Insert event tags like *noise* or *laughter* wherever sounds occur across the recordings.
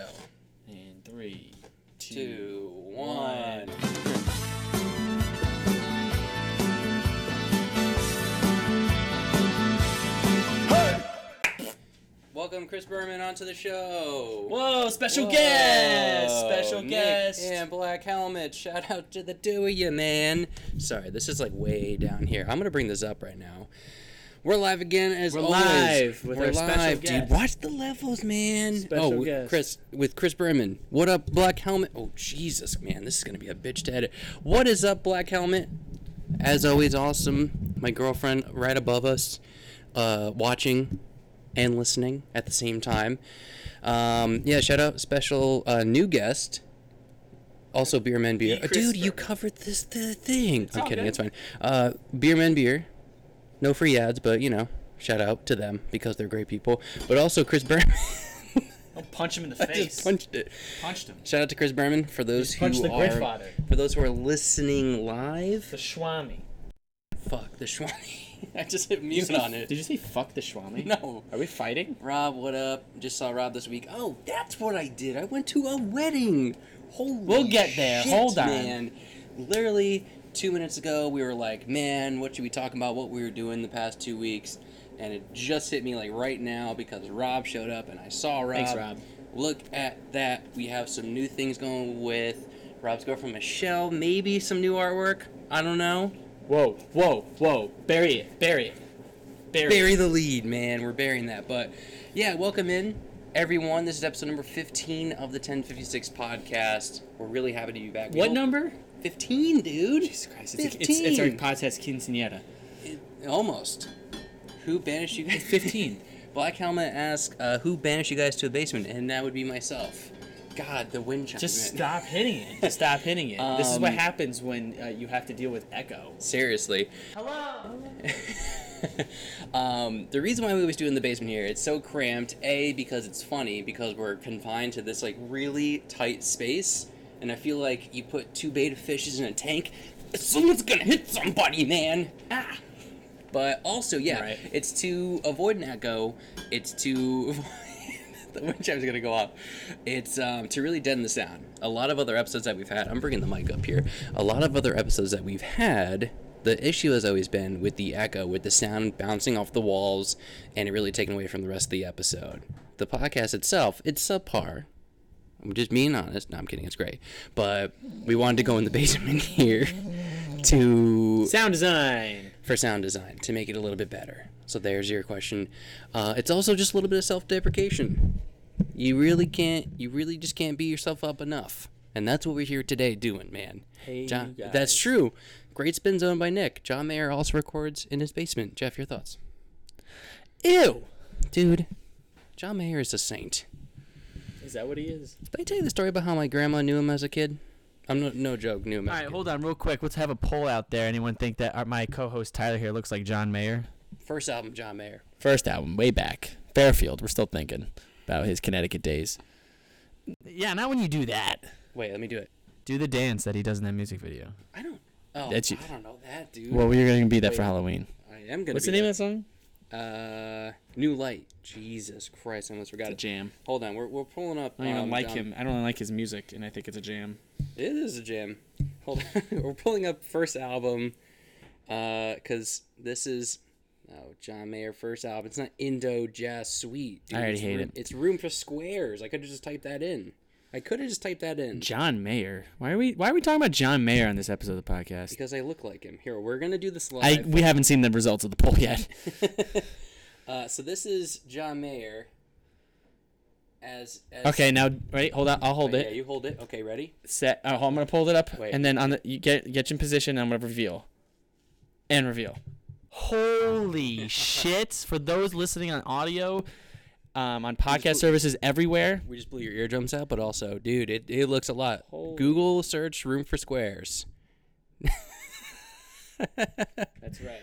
go. And three, two, Two, one. Welcome, Chris Berman, onto the show. Whoa, special Whoa, guest! Special Nick guest! And Black Helmet. Shout out to the two of you, man. Sorry, this is like way down here. I'm gonna bring this up right now. We're live again as We're always. live with We're our special live, dude. guest. Watch the levels, man. Special oh, guest. Chris with Chris Berman. What up, Black Helmet? Oh Jesus, man, this is gonna be a bitch to edit. What is up, Black Helmet? As always, awesome. My girlfriend right above us, uh, watching and listening at the same time. Um, yeah, shout out special uh, new guest. Also, Beer Men Beer. Uh, dude, you covered this the thing. I'm kidding. good. It's fine. Uh, Beer Men Beer. No free ads, but you know, shout out to them because they're great people. But also Chris Berman. *laughs* I'll punch him in the *laughs* I face. just punched it. Punched him. Shout out to Chris Berman for those who the are Gridfather. for those who are listening live. The Schwami. Fuck the Schwani. *laughs* I just hit mute on it. Did you say fuck the Schwami? No. Are we fighting? Rob, what up? Just saw Rob this week. Oh, that's what I did. I went to a wedding. Holy shit. We'll get there. shit, Hold on. man. Literally two minutes ago, we were like, man, what should we talk about? What we were doing the past two weeks, and it just hit me like right now because Rob showed up and I saw Rob. Thanks, Rob. Look at that. We have some new things going with Rob's girlfriend Michelle. Maybe some new artwork. I don't know. Whoa, whoa, whoa. Bury it. Bury it. Bury, bury the lead, man. We're burying that. But yeah, welcome in, everyone. This is episode number 15 of the 1056 podcast. We're really happy to be back. What number? 15, dude. Jesus Christ. It's, it's, it's our podcast quinceanera. Almost. Who banished you guys? 15. *laughs* Black Helmet asks, uh, who banished you guys to a basement? And that would be myself. God, the wind chime. Just stop hitting it. Just stop hitting it. this is what Um, happens when uh, you have to deal with echo. Seriously. Hello. *laughs* um, the reason why we always do it in the basement here, it's so cramped. A because it's funny because we're confined to this like really tight space, and I feel like you put two beta fishes in a tank, someone's gonna hit somebody, man. Ah. But also, yeah, Right. it's to avoid an echo. It's to *laughs* the wind chime's gonna go off. It's um, to really deaden the sound. A lot of other episodes that we've had. I'm bringing the mic up here. A lot of other episodes that we've had. The issue has always been with the echo, with the sound bouncing off the walls, and it really taking away from the rest of the episode. The podcast itself, it's subpar. I'm just being honest. No, I'm kidding. It's great. But we wanted to go in the *laughs* basement here to Sound design. for sound design to make it a little bit better. So there's your question. Uh, it's also just a little bit of self-deprecation. You really can't. You really just can't beat yourself up enough, and that's what we're here today doing, man. Hey, John, you that's true. Great spin zone by Nick. John Mayer also records in his basement. Jeff, your thoughts? Ew. Dude, John Mayer is a saint. Is that what he is? Did I tell you the story about how my grandma knew him as a kid? I'm no, no joke. Knew him as All a kid. hold on, real quick. Let's have a poll out there. Anyone think that our, my co-host Tyler here looks like John Mayer? First album, John Mayer. First album, way back. Fairfield. We're still thinking about his Connecticut days. Yeah, not when you do that. Wait, let me do it. Do the dance that he does in that music video. I don't. Oh, That's you. I don't know that, dude. Well, we are going to be that for Halloween. I am gonna. What's be the name that. of that song? Uh, New Light. Jesus Christ, I almost forgot It's a it. jam. Hold on, we're, we're pulling up. I don't even um, like him. I don't like his music, and I think it's a jam. It is a jam. Hold on, *laughs* we're pulling up first album, uh, cause this is oh John Mayer first album. It's not Indo Jazz Suite. dude. I already It's hate room, it. It's Room for Squares. I could have just typed that in. I could have just typed that in John Mayer. Why are we Why are we talking about John Mayer on this episode of the podcast? because I look like him. Here, we're gonna do this I we haven't seen the results of the poll yet. *laughs* uh, so this is John Mayer. As, as okay, now wait, hold on. I'll hold Oh, it. Yeah, you hold it. Okay, ready? Set. Oh, I'm gonna pull it up, Wait. and then on the you get get you in position. I'm gonna reveal, and reveal. Holy *laughs* shit! For those listening on audio, Um, on podcast services everywhere. We just blew your eardrums out, but also, dude, it, it looks a lot. Holy- Google search room for squares. *laughs* That's right.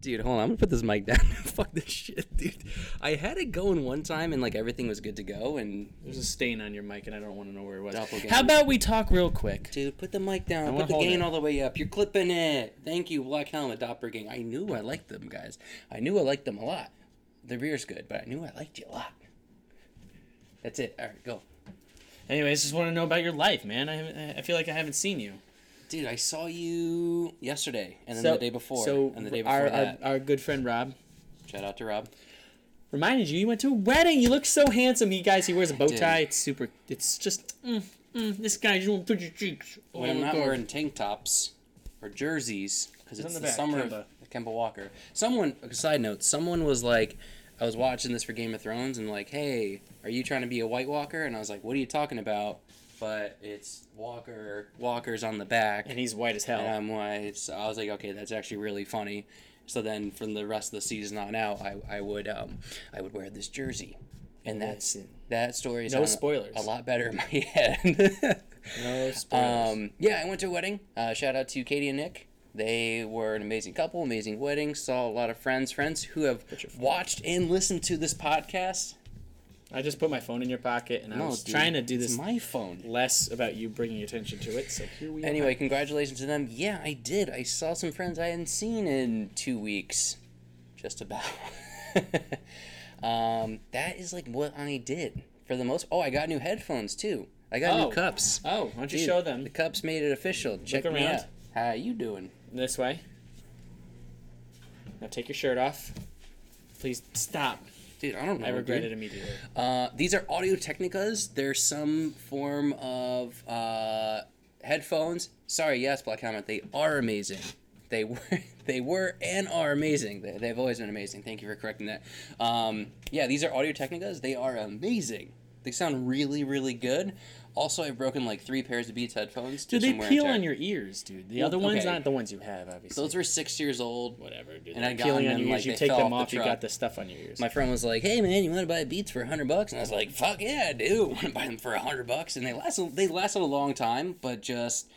Dude, hold on. I'm gonna put this mic down. *laughs* Fuck this shit, dude. I had it going one time and like everything was good to go, and There's a stain on your mic, and I don't want to know where it was. How about we talk real quick? dude, put the mic down. Put the gain it. all the way up. You're clipping it. Thank you, Black Helmet Doppelganger. I knew I liked them, guys. I knew I liked them a lot. The beer's good, but I knew I liked you a lot. That's it. All right, go. Anyways, just want to know about your life, man. I I feel like I haven't seen you. Dude, I saw you yesterday, and then So- the day before, So and the day before our, that. our our good friend Rob Shout out to Rob. reminded you you went to a wedding. You look so handsome. He guys, he wears a bow tie. It's super. It's just mm, mm, this guy. You don't put your cheeks. When I'm not wearing tank tops or jerseys because on it's the the, back, summer Kemba. of Kemba Walker. Someone, side note, someone was like, I was watching this for Game of Thrones and like, hey, are you trying to be a White Walker? And I was like, what are you talking about? But it's Walker. Walker's on the back. and he's white as hell. And I'm white. So I was like, okay, that's actually really funny. So then, from the rest of the season on out, I, I would um I would wear this jersey, and that's that story is No on a- spoilers. a lot better in my *laughs* head. no spoilers. Um, yeah, I went to a wedding. Uh, shout out to Katie and Nick. They were an amazing couple, amazing wedding. Saw a lot of friends, friends who have watched and listened to this podcast. I just put my phone in your pocket, and I was dude, trying to do it's this my phone. less about you bringing attention to it. So here we go. Anyway, are. congratulations to them. Yeah, I did. I saw some friends I hadn't seen in two weeks, just about. *laughs* um, that is like what I did for the most. Oh, I got new headphones too. I got Oh. new cups. Oh, why don't you Dude, show them The cups made it official. Check me around. out. How you doing? This way? Now take your shirt off. Please stop. Dude, I don't know. I regret dude. it immediately. Uh, these are Audio Technicas. They're some form of uh, headphones. Sorry, yes, Black Helmet. They are amazing. They *laughs* were, they were, and are amazing. They, they've always been amazing. Thank you for correcting that. Um, yeah, these are Audio Technicas. They are amazing. They sound really, really good. Also, I've broken like three pairs of Beats headphones. Dude, they to wear and peel on your ears, dude. The Well, other ones, okay. not the ones you have, obviously. Those were six years old. whatever, dude. And I got peeling them on your like, ears. You take them off the you got the stuff on your ears. My friend was like, "Hey man, you want to buy Beats for hundred bucks?" And I was like, "Fuck yeah, I do! *laughs* I want to buy them for hundred bucks." And they lasted. They lasted a long time, but just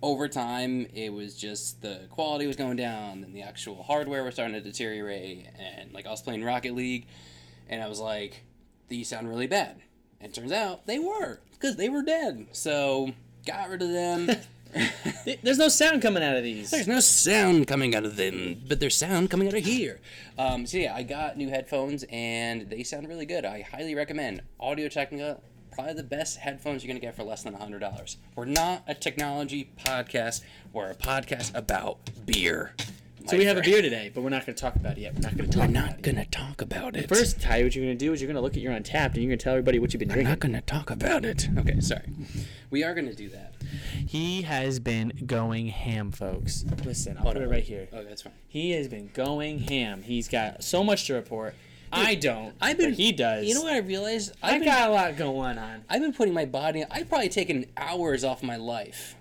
over time, it was just the quality was going down, and the actual hardware was starting to deteriorate. And like I was playing Rocket League, and I was like, "These sound really bad." And turns out they were because they were dead. So got rid of them. *laughs* *laughs* There's no sound coming out of these. There's no sound coming out of them, but there's sound coming out of here. Um, so yeah, I got new headphones and they sound really good. I highly recommend Audio Technica. Probably the best headphones you're gonna get for less than hundred dollars. We're not a technology podcast. We're a podcast about beer. So we have a beer today, but we're not going to talk about it yet. We're not going to talk We're about not it. gonna talk about it. First, Ty, what you're going to do is you're going to look at your Untappd and you're going to tell everybody what you've been drinking. we're drinking. not gonna talk about it. Okay, sorry. We are gonna do that. He has been going ham, folks. Listen, I'll put it right here. Oh, that's fine. He has been going ham. He's got so much to report. I don't. I've been- but he does. You know what I realized? I I've been, got a lot going on. I've been putting my body. I've probably taken hours off my life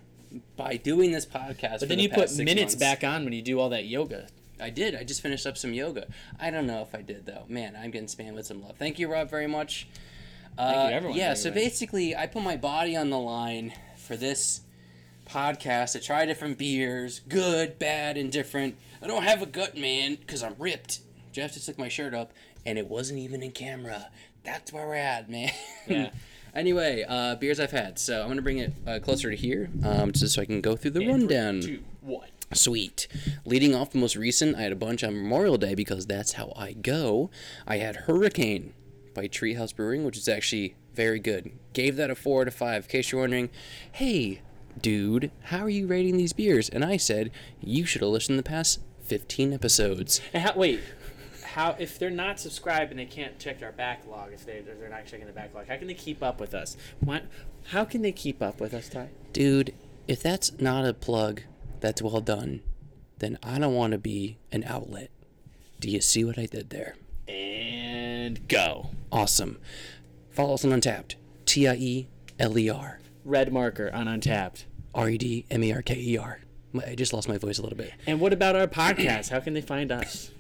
by doing this podcast. But then you put minutes back on when you do all that yoga. I did. I just finished up some yoga. I don't know if I did though. Man, I'm getting spammed with some love. Thank you, Rob, very much. Uh, Thank you, everyone, Yeah. So much. basically, I put my body on the line for this podcast to try different beers, good, bad, indifferent. I don't have a gut, man, because I'm ripped. Jeff just took my shirt up, and it wasn't even in camera. That's where we're at, man. Yeah. *laughs* anyway, uh, beers I've had. So I'm gonna bring it uh, closer to here, um, just so I can go through the rundown. Two, one. Sweet. Leading off the most recent, I had a bunch on Memorial Day because that's how I go. I had Hurricane by Treehouse Brewing, which is actually very good. Gave that a 4 out of 5. In case you're wondering, hey, dude, how are you rating these beers? And I said, you should have listened to the past 15 episodes. And how, wait, how if they're not subscribed and they can't check our backlog, if they if they're not checking the backlog, how can they keep up with us? What? How can they keep up with us, Ty? Dude, if that's not a plug that's well done, then I don't want to be an outlet. Do you see what I did there? And go. Awesome. Follow us on Untappd. T I E L E R. Red marker on Untappd. R E D M E R K E R. I just lost my voice a little bit. And what about our podcast? How can they find us?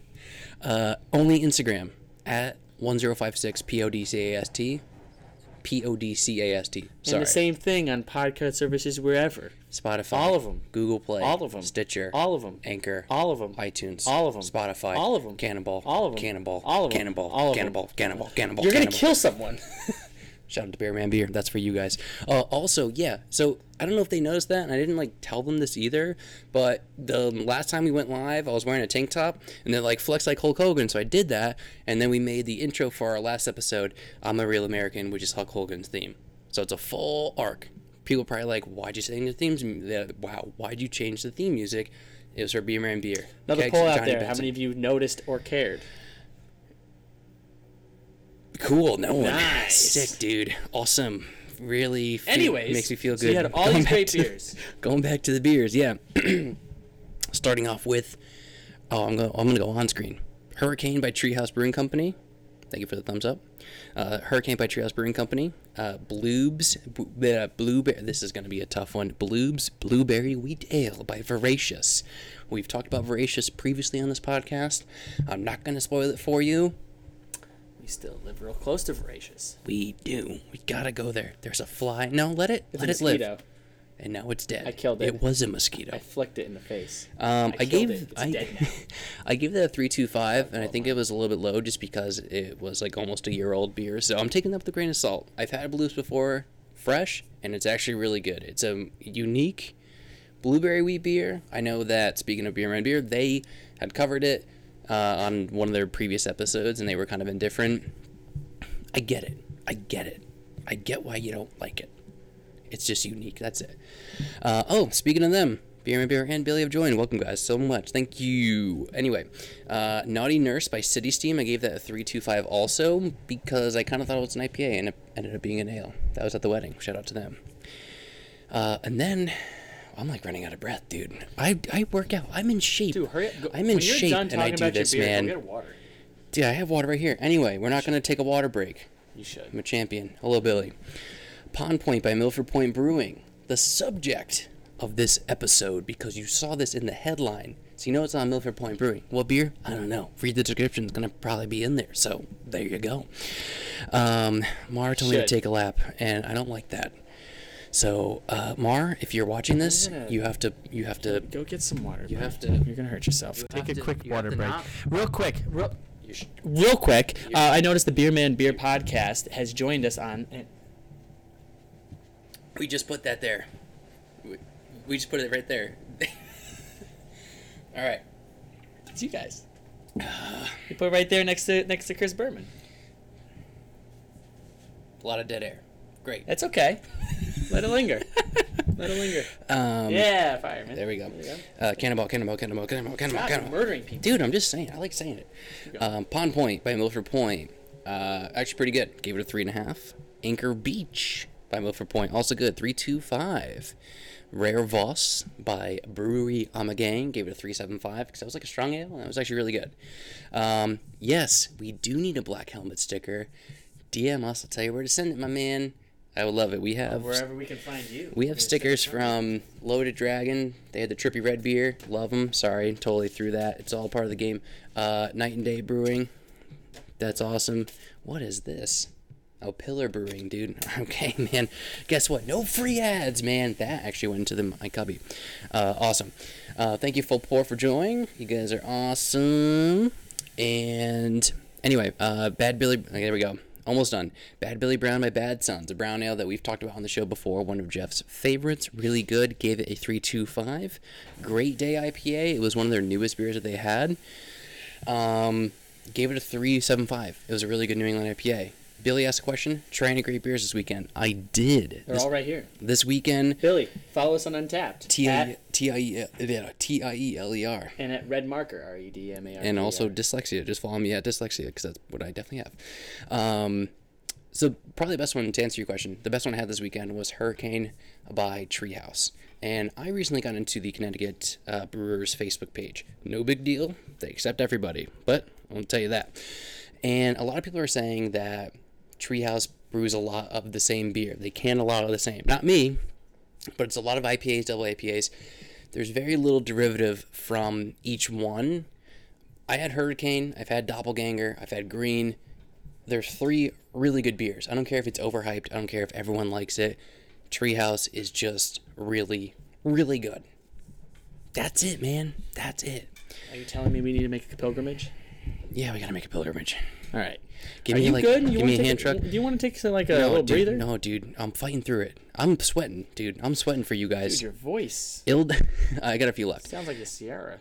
Uh, only Instagram at 1056 P O D C A S T. P O D C A S T. And the same thing on podcast services wherever. Spotify. All of 'em. Google Play. All of 'em. Stitcher. All of them. Anchor. All of them. iTunes. All of 'em. Spotify. All of 'em. Cannonball. All of 'em. Cannonball. All of 'em. Cannonball. All of 'em. Cannonball. Cannonball. Cannonball. You're gonna kill someone. *laughs* Shout out to Bearman Beer. That's for you guys. Uh, also, yeah. So I don't know if they noticed that, and I didn't like tell them this either. But the last time we went live, I was wearing a tank top, and they're like flex like Hulk Hogan. So I did that, and then we made the intro for our last episode. I'm a real American, which is Hulk Hogan's theme. So it's a full arc. People are probably like, "Why'd you change the themes? Wow, why'd you change the theme music?" It was for Beer Man beer. Another Kegs poll out there. How many of you noticed or cared? Cool. No one. Nice. Sick, dude. Awesome. Really. Feel, Anyways, makes me feel good. so you had all Going these back great to- beers. *laughs* Going back to the beers, yeah. *clears throat* Starting off with, oh, I'm gonna I'm gonna go on screen. Hurricane by Treehouse Brewing Company. Thank you for the thumbs up. Uh, Hurricane by Treehouse Brewing Company. Uh, Bloobs, b- uh, Blueberry. This is gonna be a tough one. Bloobs Blueberry Wheat Ale by Veracious. We've talked about Veracious previously on this podcast. I'm not gonna spoil it for you. We still live real close to Veracious. We do. We gotta go there. There's a fly. No, let it. It's let a it live. And now it's dead. I killed it. It was a mosquito. I flicked it in the face. Um, I, I gave it. I. *laughs* I gave that a three two five, and I think it was a little bit low just because it was like almost a year old beer. So I'm taking that with a grain of salt. I've had a blues before, fresh, and it's actually really good. It's a unique blueberry wheat beer. I know that speaking of beer and beer, they had covered it uh, on one of their previous episodes, and they were kind of indifferent. I get it. I get it. I get why you don't like it. It's just unique. That's it. Uh, oh, speaking of them, Beer Beer and Billy have joined. Welcome, guys, so much. Thank you. Anyway, uh, Naughty Nurse by City Steam. I gave that a 325 also because I kind of thought it was an IPA and it ended up being an ale. That was at the wedding. Shout out to them. Uh, and then. I'm like running out of breath, dude. I, I work out. I'm in shape. Dude, hurry up. Go, I'm in shape and I do this, beer, man. Go get water. Dude, I have water right here. Anyway, we're not going to take a water break. You should. I'm a champion. Hello, Billy. Pond Point by Milford Point Brewing. The subject of this episode, because you saw this in the headline. So you know it's on Milford Point Brewing. What beer? I don't know. Read the description. It's going to probably be in there. So there you go. Um, Mara told me to take a lap, and I don't like that. So, uh, Mar, if you're watching this, gonna- you have to, you have to, Go get some water. you bro. have to. You're gonna hurt yourself. Take a to- quick water break. not- Real quick. Real, You real quick. Uh, I noticed the Beer Man Beer podcast has joined us on. we just put that there. We, we just put it right there. *laughs* All right. It's you guys. *sighs* You put it right there next to next to Chris Berman. A lot of dead air. Great. That's okay. *laughs* Let it linger. Let it linger. *laughs* Um, Yeah, fireman. There we go. There you Uh, cannonball, cannonball, cannonball, cannonball, cannonball, God, cannonball. murdering people. Dude, I'm just saying. I like saying it. Um, Pond Point by Milford Point. Uh, actually pretty good. Gave it a three and a half. Anchor Beach by Milford Point. Also good. Three two five. Rare Vos by Brewery Ommegang. Gave it a three seven five because that was like a strong ale and it was actually really good. Um, yes, we do need a black helmet sticker. DM us. I'll tell you where to send it, my man. I would love it. We have Wherever we can find you. we have stickers from Loaded Dragon. They had the Trippy Red beer. Love them. Sorry, totally threw that. It's all part of the game. Uh, Night and Day Brewing. That's awesome. What is this? Oh, Pillar Brewing, dude. *laughs* Okay, man. Guess what? No free ads, man. That actually went into the my cubby. Uh, awesome. Uh, thank you, Full Pour, for joining. You guys are awesome. And anyway, uh, Bad Billy. Okay, there we go. Almost done. Bad Billy Brown by Bad Sons, a brown ale that we've talked about on the show before. One of Jeff's favorites. Really good. Gave it a 3.25. Great Day IPA. It was one of their newest beers that they had. Um, gave it a 3.75. It was a really good New England IPA. Billy asked a question. Try any great beers this weekend. I did. They're This, all right here. this weekend. Billy, follow us on Untappd. T I At- T I E yeah, T I E L E R. and at Red Marker, R E D M A R. and also dyslexia. Just follow me at dyslexia because that's what I definitely have. Um, so probably the best one to answer your question. The best one I had this weekend was Hurricane by Treehouse, and I recently got into the Connecticut uh, Brewers Facebook page. No big deal. They accept everybody, but I won't tell you that. And a lot of people are saying that Treehouse brews a lot of the same beer. They can a lot of the same. Not me, but it's a lot of IPAs, double IPAs. There's very little derivative from each one. I had Hurricane, I've had Doppelganger, I've had Green. There's three really good beers. I don't care if it's overhyped, I don't care if everyone likes it. Treehouse is just really, really good. That's it, man. That's it. Are you telling me we need to make a pilgrimage? Yeah, we gotta make a pilgrimage. All right. Give Are me you like, good? You give me a hand truck. Do you want to take some, like a No, little dude, breather? no, dude. I'm fighting through it. I'm sweating, dude. I'm sweating for you guys. Dude, your voice Ild, *laughs* I got a few left. sounds like a Sierra.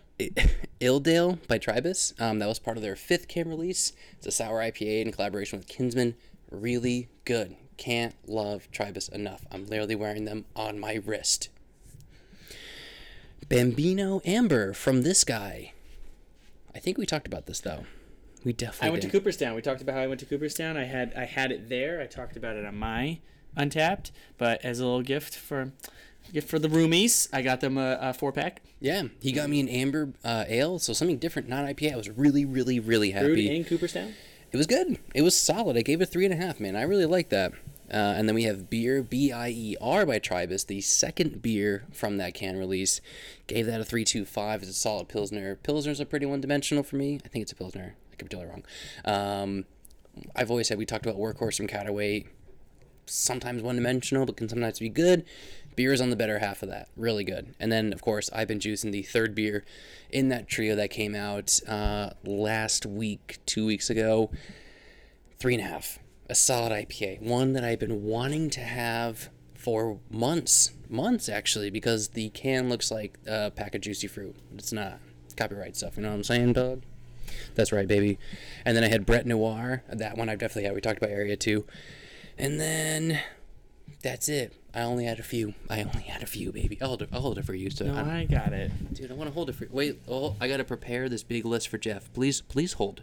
Illdale *laughs* by Tribus. Um, that was part of their fifth cam release. It's a sour IPA in collaboration with Kinsmen. Really good. Can't love Tribus enough. I'm literally wearing them on my wrist. Bambino Amber from this guy. I think we talked about this though. We definitely I went to. Cooperstown. We talked about how I went to Cooperstown. I had I had it there. I talked about it on my Untappd, but as a little gift for gift for the roomies, I got them a, a four pack. Yeah, he got me an amber uh, ale, so something different, not IPA. I was really, really, really happy. Brewed in Cooperstown. It was good. It was solid. I gave it three and a half, man. I really like that. Uh, and then we have beer B I E R by Tribus, the second beer from that can release. Gave that a three two five. It's a solid pilsner. Pilsners are pretty one dimensional for me. I think it's a pilsner. I could be totally wrong. Um, I've always said we talked about Workhorse from Cataway. Sometimes one dimensional, but can sometimes be good. Beer is on the better half of that. Really good. And then, of course, I've been juicing the third beer in that trio that came out uh, last week, two weeks ago. Three and a half. A solid IPA. One that I've been wanting to have for months. Months, actually, because the can looks like a pack of juicy fruit. It's not copyright stuff. You know what I'm saying, dog? That's right, baby. And then I had Brett Noir. That one I've definitely had. We talked about Area 2. And then that's it. I only had a few. I only had a few, baby. I'll hold it, I'll hold it for you. So No, I'm- I got it. Dude, I want to hold it for. Wait, oh, I gotta prepare this big list for Jeff. Please, please hold.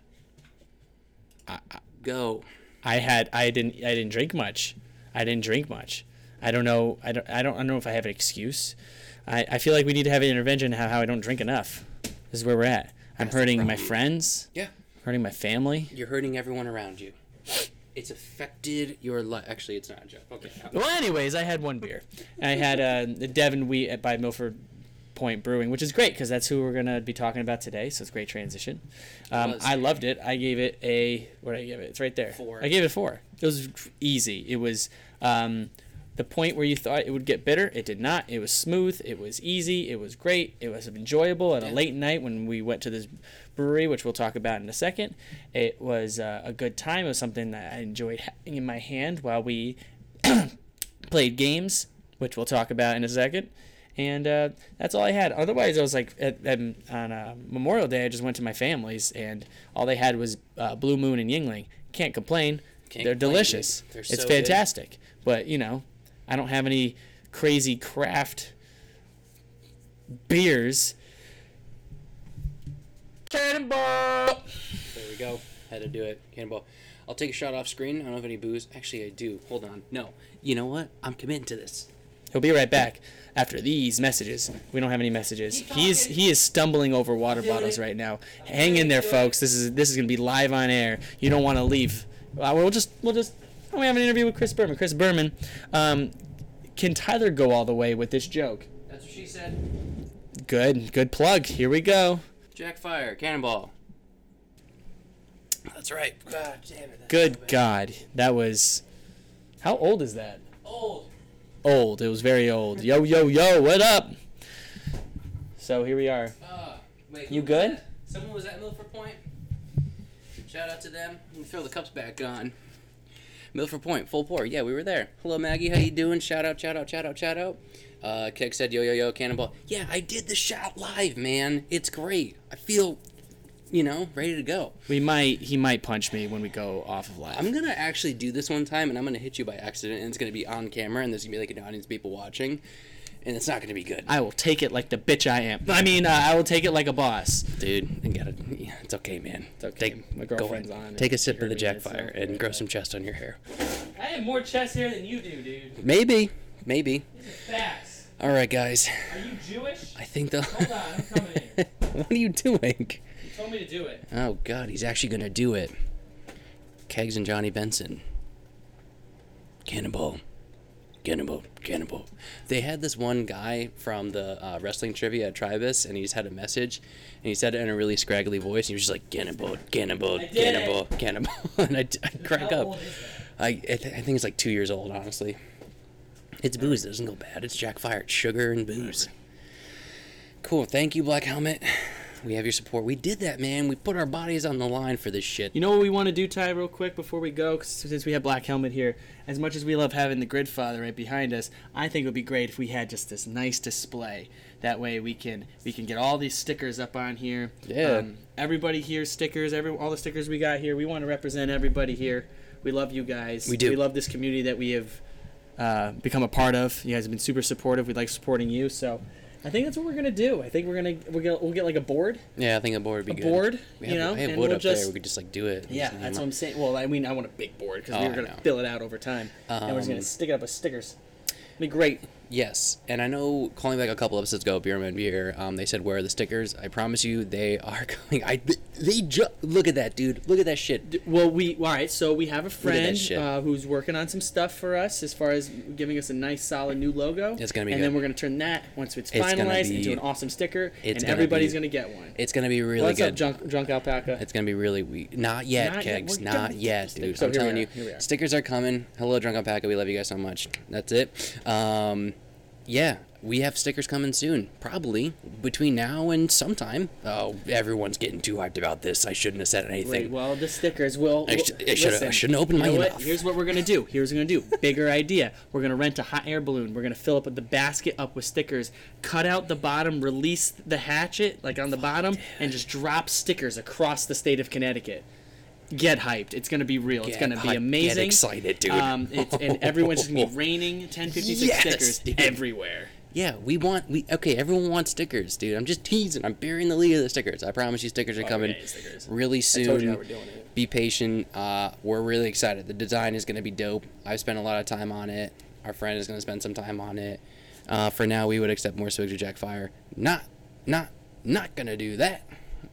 I go. I had I didn't I didn't drink much. I didn't drink much. I don't know. I don't. I don't, I don't know if I have an excuse. I, I feel like we need to have an intervention how, how I don't drink enough. This is where we're at. I'm hurting my problem. friends. Yeah, Hurting my family. you're hurting everyone around you. It's affected your life. Actually, it's not Jeff. Okay. Well, anyways, I had one beer. I had uh, the Devon Wheat at by Milford Point Brewing, which is great because that's who we're gonna be talking about today. So it's a great transition. Um. I loved it. I gave it a what did I give it? It's right there. Four. I gave it four. It was easy. It was um, the point where you thought it would get bitter. It did not. It was smooth. It was easy. It was great. It was enjoyable at a late night when we went to this brewery, which we'll talk about in a second. It was uh, a good time. It was something that I enjoyed having in my hand while we *coughs* played games, which we'll talk about in a second. And uh, that's all I had. Otherwise, I was like, at, at, on uh, Memorial Day, I just went to my family's, and all they had was uh, Blue Moon and Yuengling. Can't complain. Can't They're complain, delicious. They're it's so good. fantastic. But, you know, I don't have any crazy craft beers. Cannonball! There we go. Had to do it. Cannonball. I'll take a shot off screen. I don't have any booze. Actually, I do. Hold on. No. You know what? I'm committing to this. He'll be right back after these messages. We don't have any messages. He's he is stumbling over water bottles right now. Hang in there, folks. This is this is gonna be live on air. You don't want to leave. Uh, we'll just we'll just we have an interview with Chris Berman. Chris Berman, um, can Tyler go all the way with this joke? That's what she said. Good good plug. Here we go. Jack Fire. Cannonball. That's right. God damn it. Good so. God, that was. How old is that? Old. Old. It was very old. Yo yo yo. What up? So here we are. Uh, wait, You good? Someone was at Milford Point. Shout out to them. Let me throw the cups back on. Milford Point, full pour. Yeah, we were there. Hello, Maggie. How you doing? Shout out, shout out, shout out, shout out. Uh, Keg said, yo, yo, yo, Cannonball. Yeah, I did the shot live, man. It's great. I feel, you know, ready to go. We might. He might punch me when we go off of live. I'm gonna actually do this one time, and I'm gonna hit you by accident, and it's gonna be on camera, and there's gonna be like an audience of people watching, and it's not gonna be good, I will take it like the bitch I am. I mean, uh, I will take it like a boss. dude. I gotta, yeah, it's okay, man. It's okay. Take, My girlfriend's ahead. on. Take a sip of the heard Jack Fire not- and grow some chest on your hair. I have more chest hair than you do, dude. Maybe, maybe. Facts. All right, guys. Are you Jewish? I think the. Hold on, I'm coming in. *laughs* what are you doing? You told me to do it. Oh God, he's actually gonna do it. Kegs and Johnny Benson. Cannonball. Cannonball. Cannonball. They had this one guy from the uh, wrestling trivia at Tribus, and he just had a message, and he said it in a really scraggly voice, and he was just like, I did Cannonball, Cannonball. *laughs* and I, I crack up. old is that? I, I, th- I think it's like two years old, honestly. It's booze. It doesn't go bad. It's Jack Fire. It's sugar and booze. Cool. Thank you, Black Helmet. We have your support. We did that, man. We put our bodies on the line for this shit. You know what we want to do, Ty, real quick before we go? 'Cause since we have Black Helmet here, as much as we love having the Grid Father right behind us, I think it would be great if we had just this nice display. That way we can we can get all these stickers up on here. Yeah. Um, everybody here stickers. Every all the stickers we got here. We want to represent everybody here. We love you guys. We do. We love this community that we have uh, become a part of. You guys have been super supportive. We like supporting you. So I think that's what we're gonna do. I think we're gonna we're gonna we'll get like a board. Yeah, I think a board would be A good. board, we you know, I have wood we'll up there. We could just like do it. Yeah, that's what I'm saying. Well, I mean, I want a big board because Oh, we were I gonna fill it out over time, and we're just gonna Um, stick it up with stickers. It'd be great. Yes, and I know calling back a couple episodes ago, Beerman Beer, um, they said where are the stickers? I promise you, they *laughs* are coming. I they ju- look at that, dude. Look at that shit. Well, we all right. So we have a friend uh, who's working on some stuff for us as far as giving us a nice, solid new logo. It's gonna be and good. then we're gonna turn that once it's, It's finalized be- into an awesome sticker, it's and gonna everybody's be- gonna get one. It's gonna be really What's good. up, drunk, drunk alpaca? It's gonna be really weak. Not yet, Not kegs. We're Not yet, dude. So I'm telling are. you, Here we are. stickers are coming. Hello, Drunk Alpaca. We love you guys so much. That's it. Um, yeah, we have stickers coming soon. Probably between now and sometime. Oh, everyone's getting too hyped about this. I shouldn't have said anything. Wait, well, the stickers will. I sh- I should've- I listen, shouldn't open my what? mouth. Here's what we're gonna do. Here's what we're gonna do. *laughs* Bigger idea. We're gonna rent a hot air balloon. We're gonna fill up the basket up with stickers. Cut out the bottom. Release the hatchet like on the bottom, and just drop stickers across the state of Connecticut. Get hyped. It's gonna be real. it's gonna be amazing. Get excited, dude. Um, it's, and *laughs* everyone's just gonna be raining 1056 Yes, stickers dude. everywhere. Yeah, we want we okay. Everyone wants stickers, dude. I'm just teasing. I'm burying the lead of the stickers. I promise you, stickers are coming stickers. really soon. told you how we're doing it. Be patient. Uh, we're really excited. The design is gonna be dope. I've spent a lot of time on it. Our friend is gonna spend some time on it. Uh, for now, we would accept more swigs of Jack Fire. Not, not, not gonna do that.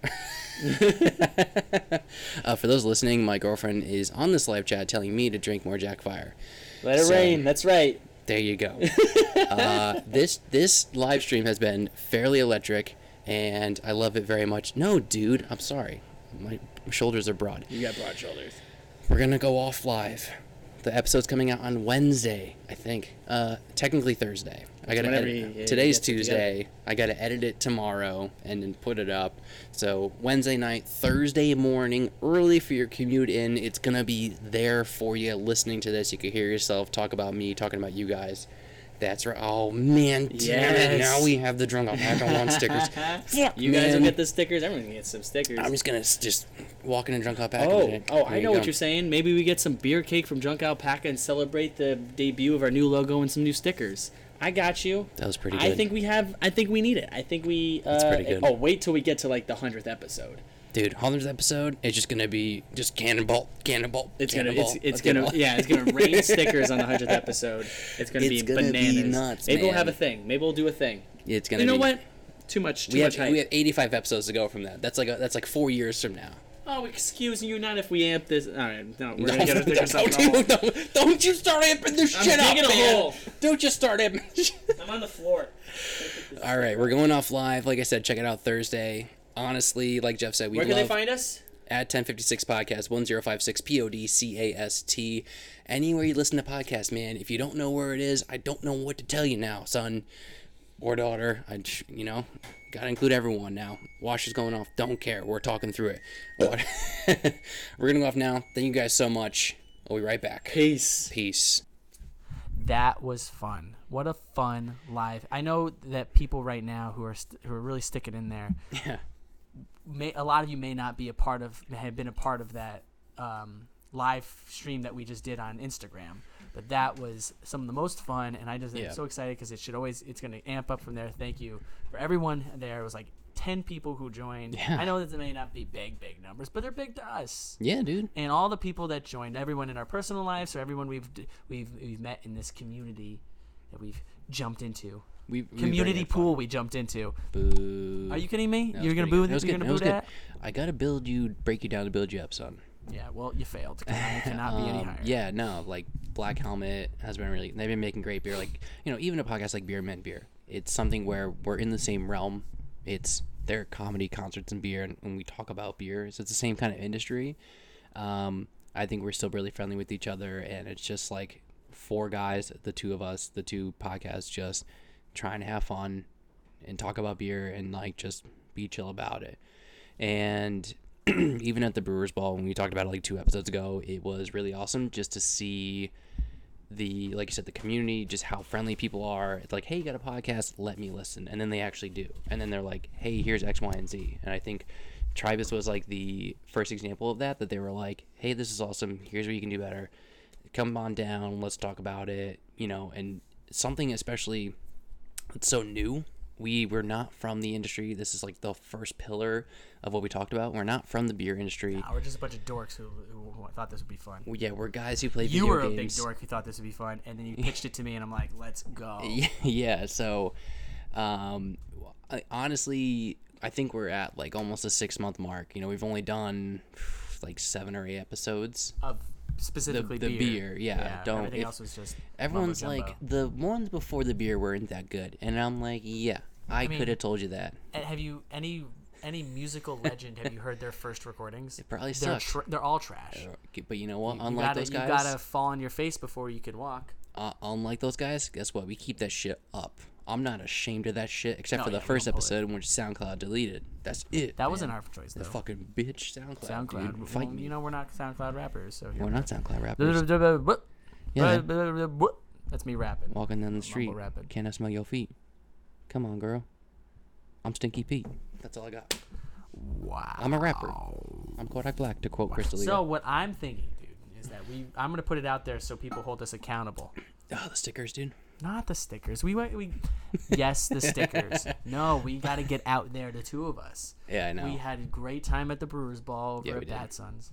*laughs* *laughs* uh, for those listening, my girlfriend is on this live chat telling me to drink more Jack Fire. Let it So- rain. That's right. There you go. *laughs* uh, this this live stream has been fairly electric, and I love it very much. No, dude, I'm sorry. My shoulders are broad. You got broad shoulders. We're gonna go off live. The episode's coming out on Wednesday, I think. Uh, technically Thursday. I gotta Whenever edit. you- Today's Tuesday. I gotta edit it tomorrow and then put it up. So Wednesday night, Thursday morning, early for your commute in. It's gonna be there for you. Listening to this, you can hear yourself talk about me, talking about you guys. That's right. Oh man, damn it! Yes. Now we have the drunk alpaca one stickers. *laughs* Fuck, You guys will get the stickers. Everyone gets some stickers. I'm just gonna s- just walk in a drunk alpaca. Oh, today. oh, I know you what you're saying. Maybe we get some beer cake from Drunk Alpaca and celebrate the debut of our new logo and some new stickers. I got you. That was pretty good. I think we have. I think we need it. I think we. Uh, That's pretty good. Oh, wait till we get to like the hundredth episode. Dude, hundredth episode, it's just gonna be just cannonball, cannonball. It's gonna. cannonball, It's, it's gonna. Yeah, it's gonna rain *laughs* stickers on the hundredth episode. It's gonna It's be gonna be nuts, Maybe we'll have a thing. Maybe we'll do a thing. It's gonna. You know be, what? Too much. Too We have much hype. we have 85 episodes to go from that. That's like a, that's like four years from now. Oh, excuse you, not if we amp this. All right, no, we're No, gonna get ourselves don't, in a don't, you start amping this I'm shit up, a man. hole. Don't you start amping. I'm on the floor. *laughs* All right, we're going off live. Like I said, check it out Thursday. Honestly, like Jeff said, we Where can love they find us? at 1056 podcast 1056 p-o-d-c-a-s-t anywhere you listen to podcasts man if you don't know where it is i don't know what to tell you now son or daughter I, you know gotta include everyone now wash is going off don't care we're talking through it *laughs* we're gonna go off now thank you guys so much we'll be right back Peace. peace that was fun. What a fun live. I know that people right now who are st- who are really sticking in there. yeah May a lot of you may not be a part of have been a part of that um, live stream that we just did on Instagram. But that was some of the most fun, and I just Yeah. am so excited because it should always it's going to amp up from there. Thank you for everyone there. It was like ten people who joined. Yeah. I know that they may not be big, big numbers, but they're big to us. yeah dude and all the people that joined, everyone in our personal lives, or everyone we've we've we've met in this community that we've jumped into. We, we Community fun. pool we jumped into. Boo. Are you kidding me? That You're gonna boo good. That that? You're gonna boo that? I gotta build you, break you down to build you up, son. Yeah. Well, you failed. Cannot be any Um, higher. Yeah, no, like Black Helmet has been really. They've been making great beer. Like you know, even a podcast like Beer Men Beer, it's something where we're in the same realm. It's their comedy concerts and beer, and when we talk about beer, so it's the same kind of industry. Um, I think we're still really friendly with each other, and it's just like four guys, the two of us, the two podcasts, just trying to have fun and talk about beer and like just be chill about it. And *clears throat* even at the Brewers Ball, when we talked about it like two episodes ago, it was really awesome just to see the like you said the community just how friendly people are it's like hey you got a podcast let me listen and then they actually do and then they're like hey here's x y and z and i think Tribus was like the first example of that. That they were like, "Hey, this is awesome. Here's what you can do better. Come on down. Let's talk about it." You know, and something especially that's so new. We were not from the industry. This is like the first pillar of what we talked about. We're not from the beer industry. Nah, we're just a bunch of dorks who, who, who thought this would be fun. Well, yeah, we're guys who play beer games. You video were a big dork who thought this would be fun, and then you *laughs* pitched it to me, and I'm like, let's go. *laughs* yeah so um I, honestly i think we're at like almost a six month mark you know we've only done like seven or eight episodes Of specifically the beer, yeah, don't- Everything if- else was just everyone's like the ones before the beer weren't that good and i'm like yeah i, mean- could have told you that have you any any musical *laughs* legend? Have you heard their first recordings? it probably They're sucked tr- they're all trash. but you know what You unlike gotta, those you guys gotta fall on your face before you can walk. uh, unlike those guys guess what we keep that shit up i'm not ashamed of that shit except No, for the yeah, first don't pull it. episode which soundcloud deleted that's it That wasn't man. our choice though. the fucking bitch soundcloud, SoundCloud. dude. Fight well, me. You know we're not SoundCloud rappers, so we're not soundcloud *laughs* rappers Yeah, That's me rapping. walking down the street. Can I smell your feet? Come on, girl. I'm Stinky Pete. That's all I got. Wow. I'm a rapper. I'm Kodak Black, to quote Crystal So what I'm thinking, dude, is that we I'm gonna put it out there so people hold us accountable. Oh, the stickers, dude. Not the stickers. We went. We yes, the stickers. *laughs* No, we got to get out there. The two of us. Yeah, I know. We had a great time at the Brewers Ball over Yeah, at Sons,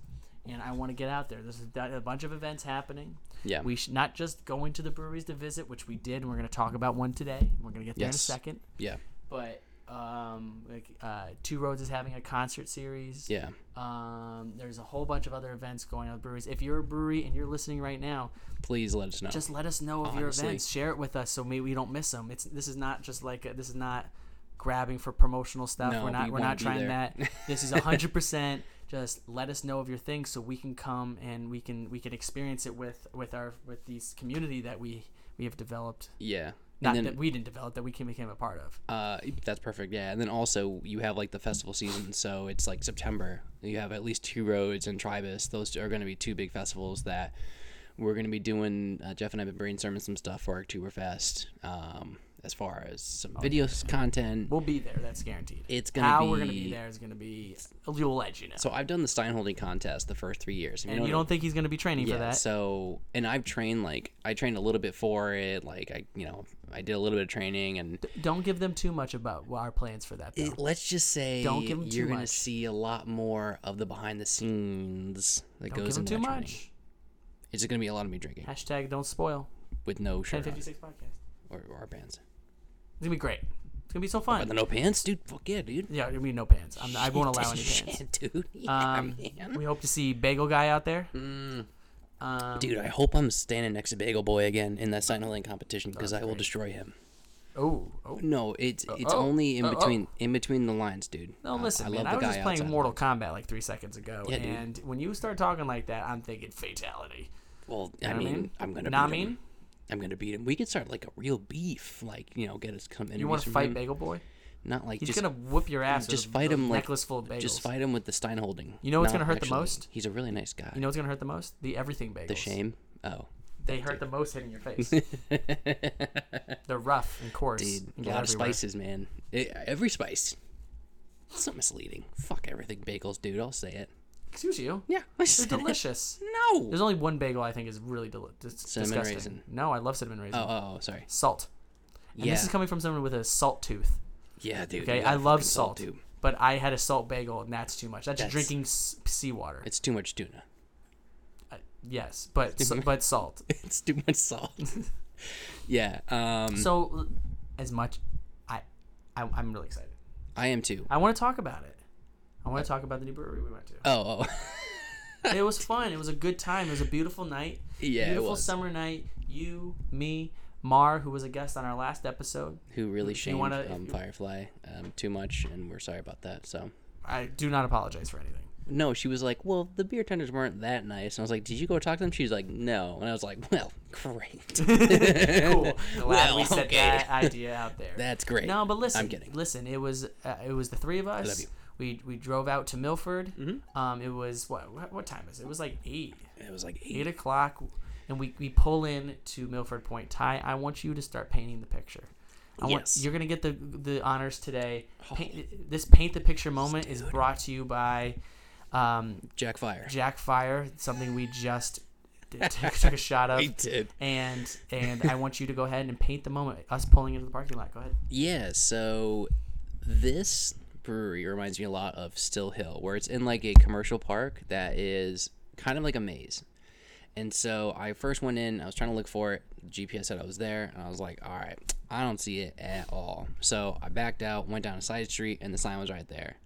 and I want to get out there. There's a, a bunch of events happening. yeah. We should not just going to the breweries to visit, which we did. and We're going to talk about one today. We're going to get there in a second. yeah. But um, like, uh, Two Roads is having a concert series. Yeah. Um, there's a whole bunch of other events going on at breweries. If you're a brewery and you're listening right now, Please let us know. just let us know of your events. Share it with us so maybe we don't miss them. It's this is not just like a, this is not grabbing for promotional stuff. No, we're not we we're won't trying that. *laughs* This is hundred percent. Just let us know of your things so we can come and we can we can experience it with with our with these community that we we have developed. yeah. Not And then, that we didn't develop that we became a part of. uh, that's perfect. Yeah. And then also, you have like the festival season. So it's like September. You have at least two roads and Tribus. Those are going to be two big festivals that we're going to be doing. Uh, Jeff and I have been brainstorming some stuff for Oktoberfest um, as far as some videos content. We'll be there. That's guaranteed. It's gonna how be, we're gonna be there is gonna be. You'll let you know. So I've done the Steinholding contest the first three years. and you know- don't think he's gonna be training yeah, for that? So and I've trained like I trained a little bit for it. Like I, you know, I did a little bit of training and Don't give them too much about our plans for that. It, let's just say Don't give 'em too you're gonna see a lot more of the behind the scenes that Don't goes into too that training. much. It's gonna be a lot of me drinking Hashtag don't spoil. with no shirt on 1056 podcast. or, or our pants. It's gonna be great. It's gonna be so fun. But the no pants, dude. Fuck yeah, dude. yeah, I be no pants. I'm, I won't *laughs* allow any Shit, pants. dude. *laughs* Yeah, Um, man. we hope to see Bagel Guy out there. Mm. Um, Dude, I hope I'm standing next to Bagel Boy again in that Steinholding competition because I will destroy him. oh, oh. No, it's it's oh, only in oh, oh. between in between the lines, dude. No, Uh, listen, I man. I was just playing. Mortal Kombat like three seconds ago, Yeah, dude. and when you start talking like that, I'm thinking fatality. Well, You I know what mean, I'm gonna Nah, beat him. mean? I'm gonna beat him. We could start like a real beef, like you know, get us interviews You want to fight him. Bagel Boy? Not like He's just gonna whoop your ass. just with fight a him like necklace full of bagels. just fight him with the Stein holding. You know what's Not gonna hurt the most? He's a really nice guy. You know what's gonna hurt the most? The everything bagels. the shame. Oh, They hurt the most hitting your *laughs* face. They're rough and coarse. dude, and a lot of spices, man. It, every spice. It's so misleading. Fuck everything bagels, dude. I'll say it. Excuse you. Yeah, I They're delicious. No. There's only one bagel I think is really deli- dis- Cinnamon disgusting. raisin. No, I love cinnamon raisin. Oh, oh, oh, sorry. Salt. And Yeah, this is coming from someone with a salt tooth. Yeah, dude. Okay, I love salt, dude. but I had a salt bagel, and that's too much. That's, That's- drinking s- seawater. It's too much tuna. Uh, yes, but s- but salt. *laughs* It's too much salt. *laughs* yeah. Um. So, as much, I, I I'm really excited. I am too. I want to talk about it. I want to talk about the new brewery we went to. Oh, oh. *laughs* it was fun. It was a good time. It was a beautiful night. Yeah, beautiful summer night. You, me, Mar, who was a guest on our last episode. Who really shamed wanna- um, Firefly um, too much, and we're sorry about that. So. I do not apologize for anything. No, she was like, "Well, the beer tenders weren't that nice." And I was like, "Did you go talk to them?" She's like, "No," and I was like, "Well, *laughs* great. *laughs* cool. Glad Well, we set okay. that idea out there. *laughs* That's great." No, but listen, I'm kidding. Listen, it was uh, it was the three of us. We we drove out to Milford. Mm-hmm. Um, it was what what, what time is it? It was like eight It was like eight. eight o'clock, and we we pull in to Milford Point. Ty, I want you to start painting the picture. I want, Yes. you're gonna get the the honors today. Paint, this paint the picture moment is brought to you by um, Jack Fire. Jack Fire, something we just *laughs* did, took, took a shot of. *laughs* We did. And and I want you to go ahead and paint the moment. Us pulling into the parking lot. Go ahead. Yeah, so this brewery reminds me a lot of Still Hill, where it's in like a commercial park that is kind of like a maze. And so I first went in, I was trying to look for it. GPS said I was there, and I was like, all right, I don't see it at all. So I backed out, went down a side street, and the sign was right there.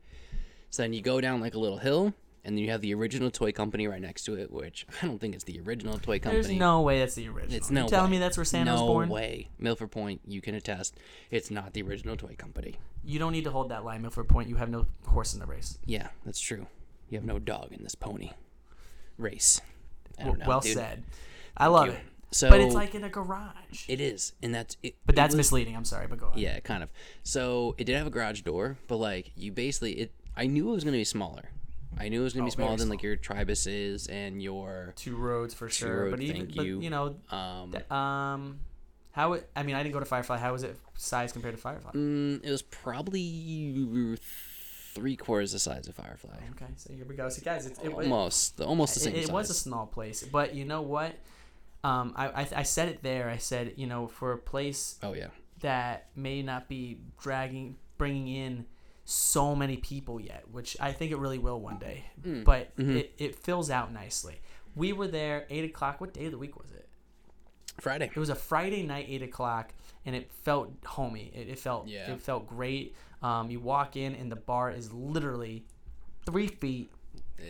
So then you go down like a little hill, and then you have the original toy company right next to it, which I don't think it's the original toy company. There's no way that's the original. It's no you telling me that's where Santa no was born? No way. Milford Point, you can attest, it's not the original toy company. You don't need to hold that line, Milford Point. You have no horse in the race. Yeah, that's true. You have no dog in this pony race. I W- don't know, well said. I love you. it. So but it's like in a garage. it is, and that's it. but that's was- misleading. I'm sorry, but go on. Yeah, kind of. So it did have a garage door, but like you basically it. I knew it was gonna be smaller. I knew it was gonna be Oh, very smaller than like your Tribus is and your Two roads for sure. road, but even, but, you. you know, um. th- um, how it, I mean, I didn't go to Firefly. How was it size compared to Firefly? mm, it was probably three quarters the size of Firefly. Okay, so here we go. So guys, it's, it, it, Almost, almost the it, same it size. was a small place, but you know what? Um, I, I I said it there. I said you know for a place oh yeah, that may not be dragging bringing in so many people yet which i think it really will one day Mm. but Mhm. it, it fills out nicely we were there 8 o'clock what day of the week was it Friday. it was a friday night 8 o'clock and it felt homey it, it felt Yeah. it felt great um, you walk in and the bar is literally three feet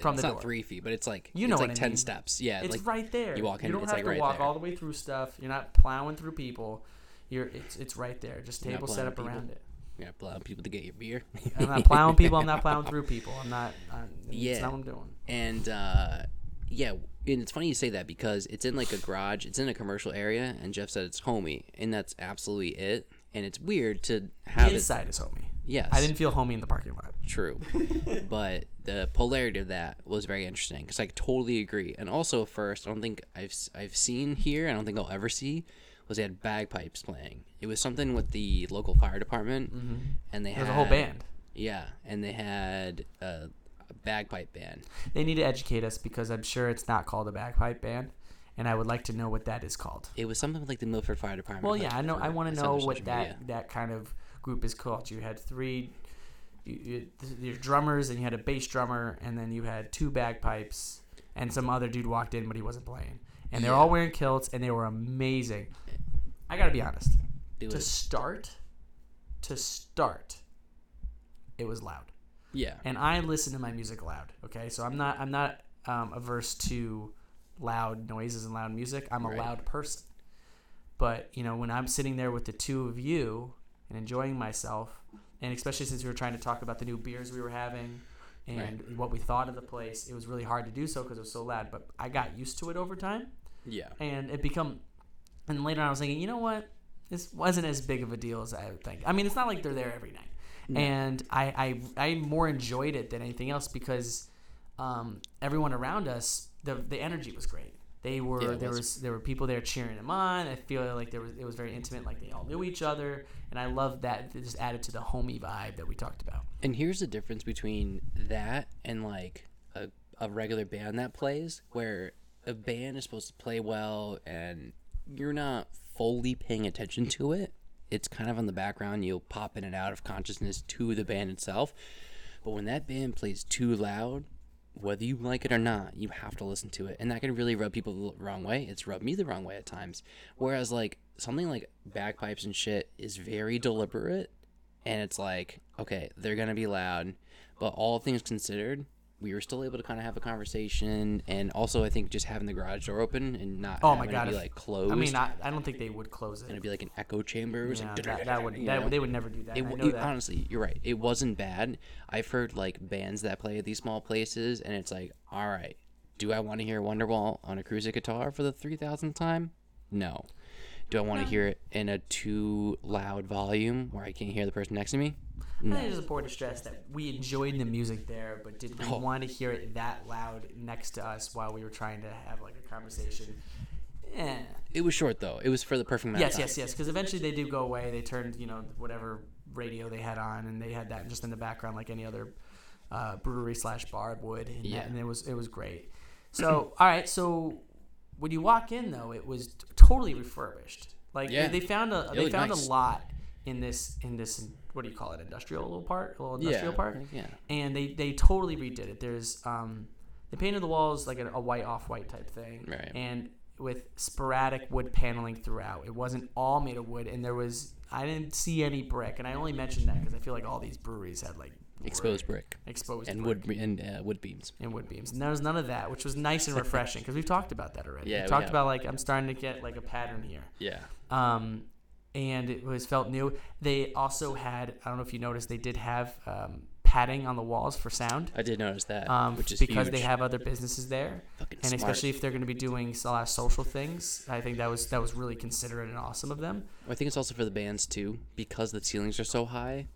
from it's the not door. three feet, but it's like You it's know like what I ten mean. steps. Yeah, it's like right there you walk in, you don't it's have like to right walk there. all the way through stuff you're not plowing through people you're it's, it's right there just You're table set up plowing people. around it yeah, allowing people to get your beer. I'm not plowing people. I'm not *laughs* plowing through people. I'm not. I'm, yeah. That's not what I'm doing. and uh, yeah, and it's funny you say that because it's in like a garage, it's in a commercial area, and Jeff said it's homey, and that's absolutely it. And it's weird to have The it. inside is homey. Yes, I didn't feel homey in the parking lot. true, *laughs* but the polarity of that was very interesting because I totally agree. And also, first, I don't think I've I've seen here. I don't think I'll ever see. Was they had bagpipes playing? It was something with the local fire department, mm-hmm. and they There's had a whole band. Yeah, and they had a, a bagpipe band. They need to educate us because I'm sure it's not called a bagpipe band, and I would like to know what that is called. It was something like the Milford Fire Department. Well, yeah, I know. I want to know what that that kind of group is called. You had three. You, you, your drummers, and you had a bass drummer, and then you had two bagpipes, and some other dude walked in, but he wasn't playing. And they're Yeah. all wearing kilts, and they were amazing. I gotta be honest. To start, to start, it was loud, Yeah. and I listen to my music loud. Okay, so I'm not I'm not um, averse to loud noises and loud music. I'm a Right. loud person, but you know when I'm sitting there with the two of you and enjoying myself, and especially since we were trying to talk about the new beers we were having. And what we thought of the place, it was really hard to do so because it was so loud. But I got used to it over time Yeah. and it become and later on I was thinking, you know what? This wasn't as big of a deal as I would think. I mean, it's not like they're there every night. And I, I I more enjoyed it than anything else because um, everyone around us, the the energy was great. They were Yeah, there was. was there were people there cheering them on. I feel like there was it was very intimate, like they all knew each other, and I love that. It just added to the homey vibe that we talked about. And here's the difference between that and like a, a regular band that plays, where a band is supposed to play well and you're not fully paying attention to it. It's kind of on the background. You'll pop in and out of consciousness to the band itself. But when that band plays too loud, whether you like it or not, you have to listen to it. And that can really rub people the wrong way. It's rubbed me the wrong way at times. Whereas, like, something like bagpipes and shit is very deliberate. And it's like, okay, they're going to be loud. But all things considered, we were still able to kind of have a conversation. And also, I think just having the garage door open and not Oh my god! it be if- like closed. I mean, I, I don't think they would close it. and it. it'd be like an echo chamber. Was Yeah, like, that, that would *laughs* that, they would never do that. It, I w- know it- that. honestly, you're right. It wasn't bad. I've heard like bands that play at these small places, and it's like, all right, do I want to hear Wonderwall on a acoustic guitar for the three thousandth time? No. Do I want to hear it in a too loud volume where I can't hear the person next to me? I think it's important to stress that we enjoyed the music there, but did we Oh. want to hear it that loud next to us while we were trying to have like a conversation? eh. It was short though. It was for the perfect amount. Yes, of time. yes, yes. Because eventually they do go away. They turned, you know, whatever radio they had on, and they had that just in the background, like any other uh, brewery slash bar would. And, Yeah. that, and it was it was great. So, *clears throat* all right. So when you walk in, though, it was t- totally refurbished. Like Yeah. they, they found a It they found nice. a lot in this in this what do you call it industrial little part a little industrial Yeah, part yeah. and they they totally redid it there's um they painted the walls like a, a white off white type thing Right. and with sporadic wood paneling throughout it wasn't all made of wood and there was i didn't see any brick and i only mentioned that because i feel like all these breweries had like Exposed brick exposed and brick wood and uh, wood beams. and wood beams. And there was none of that, which was nice and refreshing because we've talked about that already. *laughs* Yeah, we we talked have. about like I'm starting to get like a pattern here. Yeah. Um, and it was felt new. They also had I don't know if you noticed they did have um, padding on the walls for sound. I did notice that, Um, which is because huge. they have other businesses there, Fucking and smart. especially if they're going to be doing a lot of social things, I think that was that was really considerate and awesome of them. I think it's also for the bands too, because the ceilings are so high.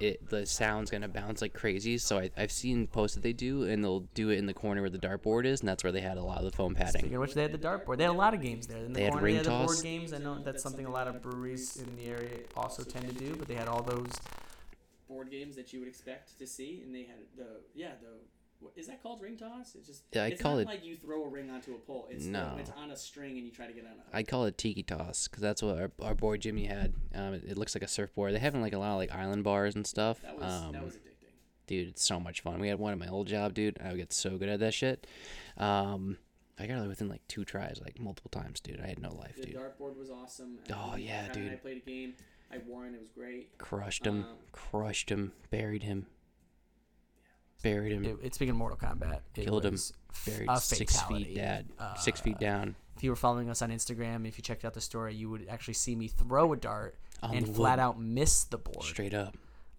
It the sound's gonna bounce like crazy. So I, I've seen posts that they do, and they'll do it in the corner where the dartboard is, and that's where they had a lot of the foam padding. Speaking of which, they had the dartboard. They had a lot of games there. In the They had corner, ring they had the board games. I know that's something a lot of breweries in the area also tend to do, but they had all those board games that you would expect to see, and they had the yeah the what, is that called ring toss? It's just Yeah, I it's call not it- like you throw a ring onto a pole. It's No. it's on a string and you try to get on a. I call it tiki toss because that's what our, our boy Jimmy had. Um, it, it looks like a surfboard. They have like a lot of like island bars and stuff. that was um, that was addicting. dude, it's so much fun. We had one at my old job, dude. I would get so good at that shit. Um, I got it within like two tries, like multiple times, dude. I had no life, The dude. dartboard was awesome. Oh, yeah, dude. I played a game. I won. It was great. Crushed him, Um, crushed him, buried him, buried him, It, speaking of Mortal Kombat, it Killed him. buried a six feet dad, Uh, six feet down. if you were following us on Instagram, if you checked out the story, you would actually see me throw a dart On and flat out miss the board. Straight up.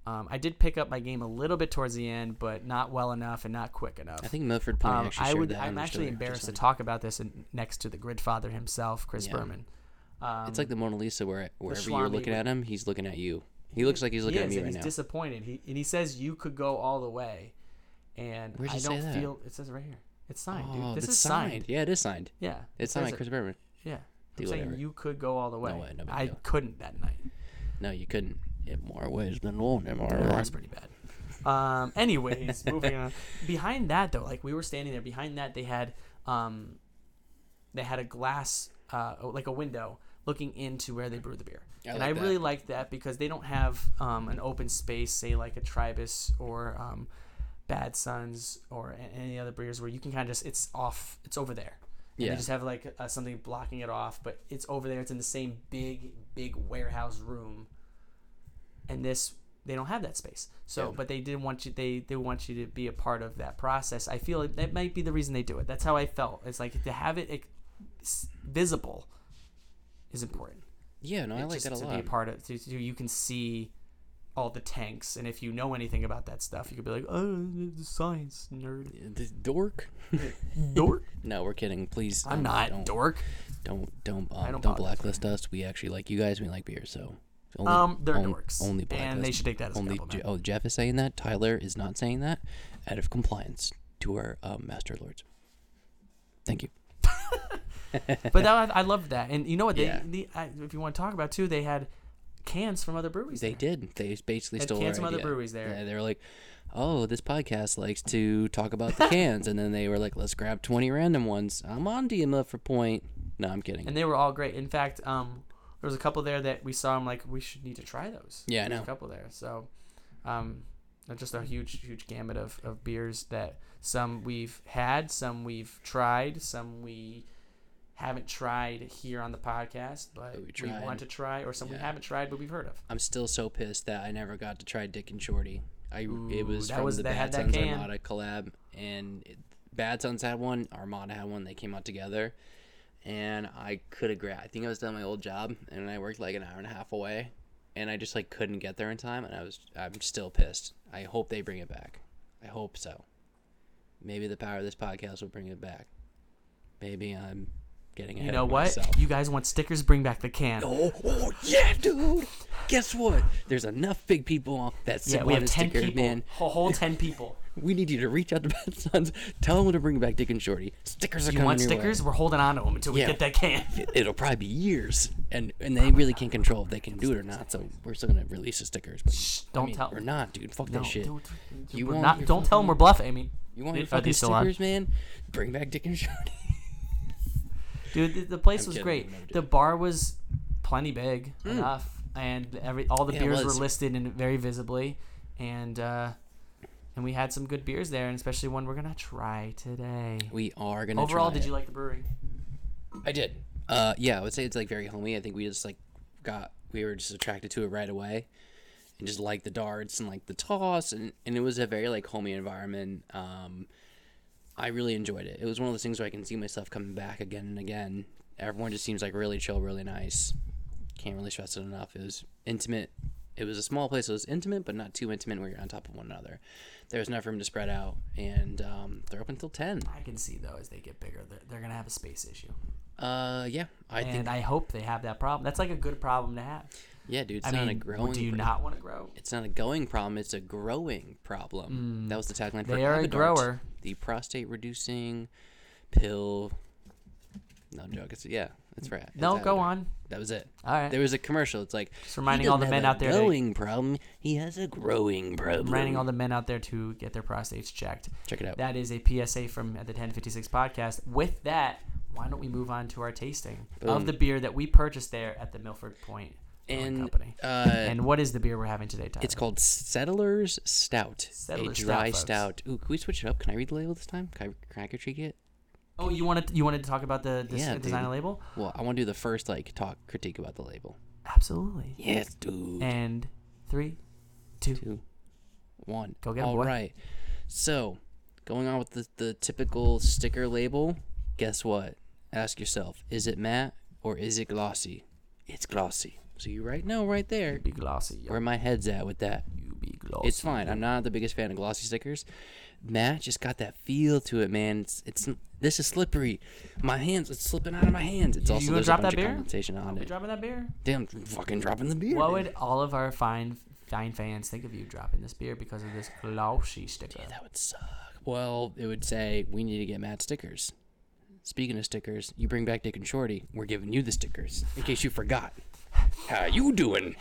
Um, I did pick up my game a little bit towards the end, but not well enough and not quick enough. I think Milford Point um, actually I would, that. I'm actually embarrassed to talk about this in, next to the Gridfather himself, Chris Yeah. Berman. Um, It's like the Mona Lisa, where wherever you're looking at him, he's looking at you. He looks like he's looking he at me right he's now. disappointed. He and he says you could go all the way, and Where'd I you say don't that? feel. It says right here. It's signed, oh, dude. This is signed. Yeah, it is signed. Yeah, it It's signed by. Chris Berman. Yeah, I'm saying whatever. you could go all the way. No way, no I deal. couldn't that night. No, you couldn't. In more ways than one. Am I Yeah? That's pretty bad. Um, *laughs* anyways, moving on. Behind that though, like we were standing there. Behind that, they had um, they had a glass, uh, like a window looking into where they brew the beer. I and like I that. really like that because they don't have um, an open space, say like a Tribus or um, Bad Sons or any other breweries where you can kind of just it's off, it's over there. And Yeah. They just have like uh, something blocking it off, but it's over there. It's in the same big, big warehouse room. And this, they don't have that space. So, Yeah. but they did want you. They they want you to be a part of that process. I feel like that might be the reason they do it. That's how I felt. It's like to have it visible is important. Yeah, no, I like just that a to lot. be a part of. So so you can see all the tanks, and if you know anything about that stuff, you could be like, "Oh, the science nerd." The dork? *laughs* Dork. *laughs* No, we're kidding. Please. I'm not Don't dork. don't don't, um, don't don't, blacklist us. We actually like you guys. We like beer. So. Only, Um, they're on- dorks, Only and they should take that as a only. Je- oh, Jeff is saying that. Tyler is not saying that. Out of compliance to our um, master lords. Thank you. *laughs* but that, I love that, and you know what? They, Yeah. the, I, if you want to talk about too, they had cans from other breweries. They there. did. They basically Had stole cans our from other breweries there. Yeah, they were like, "Oh, this podcast likes to talk about the *laughs* cans," and then they were like, "Let's grab twenty random ones." I'm on you, for point. No, I'm kidding. and they were all great. In fact, um, there was a couple there that we saw. I'm like, we should need to try those. Yeah, I know. a couple there. So, um, just a huge, huge gamut of, of beers that some we've had, some we've tried, some we haven't tried here on the podcast, but we we, want to try, or some we haven't tried but we've heard of. I'm still so pissed that I never got to try Dick and Shorty. I it was from was- the Bad Sons can. Armada collab, and it, Bad Sons had one, Armada had one. They came out together, and I could have grabbed. I think I was done my old job, and I worked like an hour and a half away, and I just like couldn't get there in time, and I was I'm still pissed. I hope they bring it back. I hope so. Maybe the power of this podcast will bring it back. Maybe I'm getting ahead You know what? myself. You guys want stickers? Bring back the can. Oh, oh yeah, dude. guess what? There's enough big people that Yeah, we have ten sticker, people. man. A whole ten people. *laughs* We need you to reach out to Bad Sons. Tell them to bring back Dick and Shorty. Stickers are You coming want your way. stickers? We're holding on to them until we Yeah. get that can. *laughs* It- It'll probably be years, and and they really can't control if they can do it or not. So we're still gonna release the stickers, but don't I mean, tell- We're not, dude. Fuck No, that shit. don't, You we're want not, don't tell them we're bluffing, Amy. You want your fucking still on? stickers, man? Bring back Dick and Shorty. *laughs* Dude, the, the place I'm was kidding, great. I'm The bar was plenty big enough, and every all the. Yeah, beers were listed and very visibly, and uh, and we had some good beers there, and especially one we're gonna try today. We are gonna. Overall, try did it. you like the brewery? I did. Uh, yeah, I would say it's like very homey. I think we just like got we were just attracted to it right away, and just like the darts and like the toss, and and it was a very like homey environment. Um, I really enjoyed it. It was one of those things where I can see myself coming back again and again. Everyone just seems like really chill, really nice. Can't really stress it enough. It was intimate. It was a small place. So It was intimate, but not too intimate where you're on top of one another. There was enough room to spread out, and um, they're open until ten. I can see though as they get bigger, they're, they're gonna have a space issue, Uh, yeah, I and think. I hope they have that problem. That's like a good problem to have. Yeah, dude, it's I not mean, a growing. do you pro- not want to grow? It's not a going problem. It's a growing problem. That was the tagline for Mm. They are a grower. the prostate reducing pill. No joke. It's yeah. That's right. It's No, go on. That was it. All right. There was a commercial. It's like Just reminding all the men out a there to- Growing problem. He has a growing problem. Reminding all the men out there to get their prostates checked. Check it out. That is a PSA from the 1056 podcast. With that, why don't we move on to our tasting Boom. of the beer that we purchased there at the Milford Point and Company? uh, and what is the beer we're having today, Tyler? it's called Settlers Stout. Settlers a dry folks. stout. Ooh, can we switch it up? Can I read the label this time? Can I, I critique it? Oh, you wanted you wanted to talk about the, the Yeah, design dude. label? Well, I want to do the first like talk critique about the label. Absolutely. Yes, dude. And three, two. two, one. Go get All boy. right. So, going on with the, the typical sticker label, guess what? Ask yourself, is it matte or is it glossy? It's glossy. So you right know right there Be glossy. yo. where my head's at with that. You be glossy. It's fine. I'm not the biggest fan of glossy stickers. Matte just got that feel to it, man. It's, it's this is slippery. My hands, it's slipping out of my hands. It's You also gonna there's drop a bunch that of beer? condensation on it. dropping that beer? Damn, fucking dropping the beer. What would all of our fine fine fans think of you dropping this beer because of this glossy sticker? Yeah, that would suck. Well, it would say we need to get matte stickers. Speaking of stickers, you bring back Dick and Shorty. We're giving you the stickers in case you forgot. How you doing?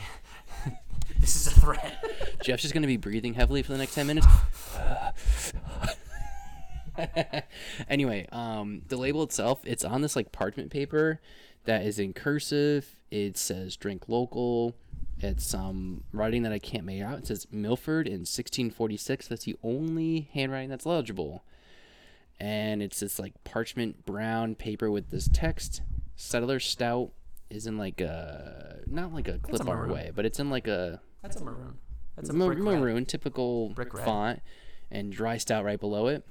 This is a threat. Jeff's just gonna be breathing heavily for the next ten minutes. *laughs* anyway, um, the label itself, it's on this like parchment paper that is in cursive. It says "Drink Local." It's some writing that I can't make out. It says Milford in 1646. That's the only handwriting that's legible. And it's this like parchment brown paper with this text. Settler Stout is in like a not like a clip art way, but it's in like a That's a maroon. That's a Ma- brick red. maroon, typical font, and dry stout right below it.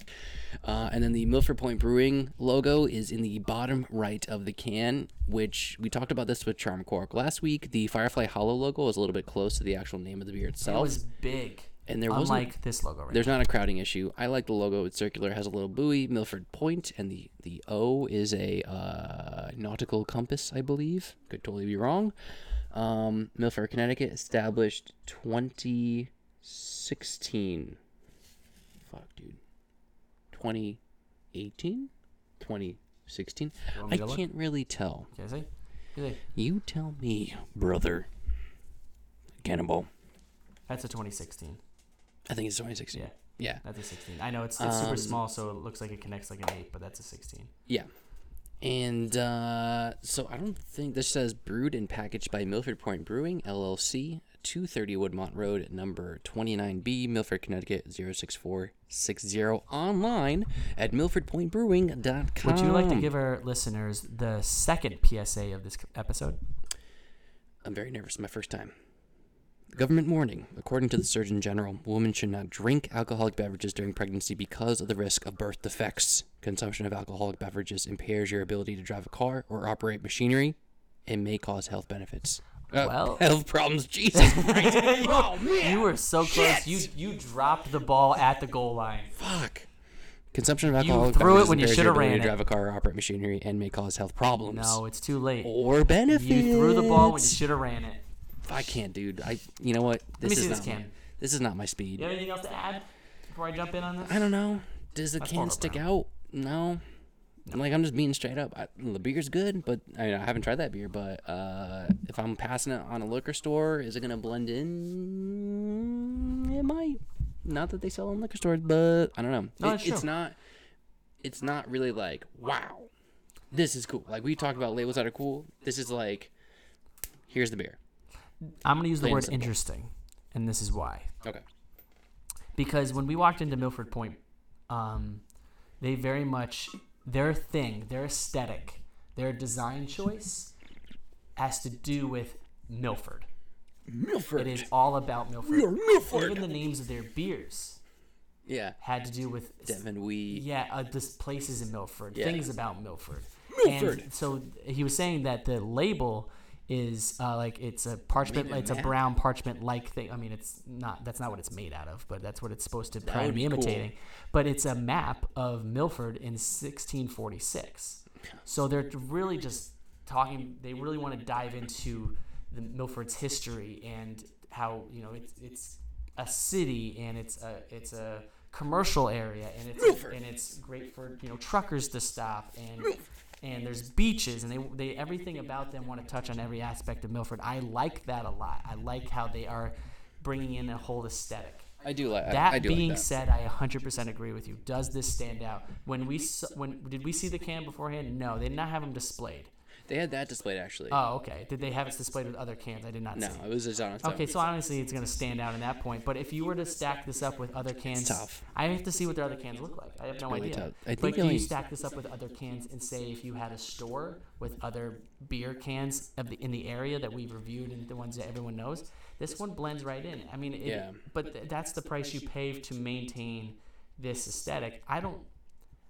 Uh, and then the Milford Point Brewing logo is in the bottom right of the can, which we talked about this with Charm Cork last week. The Firefly Hollow logo is a little bit close to the actual name of the beer It itself. was big. And there wasn't Unlike this logo right there's not a crowding issue. I like the logo. It's circular, has a little buoy, Milford Point, and the the O is a uh, nautical compass, I believe. Could totally be wrong. Um, Milford, Connecticut, established 2016. Fuck, dude. 2018, 2016. I can't really tell. Can I say? Can? You tell me, brother. Cannonball. That's a 2016. I think it's 2016. Yeah, Yeah. that's a 16. I know it's, it's super Um, small, so it looks like it connects like an 8, but that's a 16. Yeah. And uh, so I don't think this says brewed and packaged by Milford Point Brewing LLC, 230 Woodmont Road, number 29B, Milford, Connecticut 06460. Online at milfordpointbrewing.com. Would you like to give our listeners the second PSA of this episode? I'm very nervous. My first time. Government warning. According to the Surgeon General, women should not drink alcoholic beverages during pregnancy because of the risk of birth defects. Consumption of alcoholic beverages impairs your ability to drive a car or operate machinery and may cause health benefits. Uh, Well- health problems. Jesus Christ. *laughs* oh, man. You were so close. You you dropped the ball at the goal line. Fuck. Consumption of alcoholic threw it beverages when you your ability ran to drive a car or operate machinery and may cause health problems. No, it's too late. Or benefits. You threw the ball when you should have ran it. I can't, dude. I. You know what? This me is see not this my, can. This is not my speed. You have anything else to add before I jump in on this? I don't know. Does the That's can stick out? No. I'm like I'm just being straight up. I, the beer's good, but I, mean, I haven't tried that beer. But uh, if I'm passing it on a liquor store, is it gonna blend in? It might. Not that they sell in liquor stores, but I don't know. No, It- it's it's not. It's not really like wow, this is cool. Like we talked about labels that are cool. This is like, here's the beer. I'm going to use the Plain word simple. interesting, and this is why. Okay. because when we walked into Milford Point, um, they very much their thing, their aesthetic, their design choice has to do with Milford. Milford. It is all about Milford. We are Milford. Even the names of their beers Yeah. had to do with Devon Wheat. yeah, uh, this places in Milford, Yeah. things about Milford. Milford. And so he was saying that the label is uh, like it's a parchment, it's a map. brown parchment like thing. I mean, it's not that's not what it's made out of, but that's what it's supposed to be be cool. imitating. But it's a map of Milford in 1646. So they're really just talking. They really want to dive into the Milford's history and how you know it's it's a city and it's a it's a commercial area and it's and it's great for you know truckers to stop and and there's beaches and they they everything about them want to touch on every aspect of Milford. I like that a lot. I like how they are bringing in a whole aesthetic. I do like. I- That I, do being like that. said, I 100% agree with you. Does this stand out? When we when did we see the can beforehand? No, they did not have them displayed. They had that displayed actually. Oh, okay. Did they have it displayed with other cans? I did not no, see. it was just on its. Okay, so honestly, it's going to stand out in that point. But if you were to stack this up with other cans, tough. I have to see what their other cans look like. I have no really idea. tough. I but think do only- you stack this up with other cans and say if you had a store with other beer cans of the, in the area that we've reviewed and the ones that everyone knows, this one blends right in. I mean, it, Yeah. but th- that's the price you pay to maintain this aesthetic. I don't,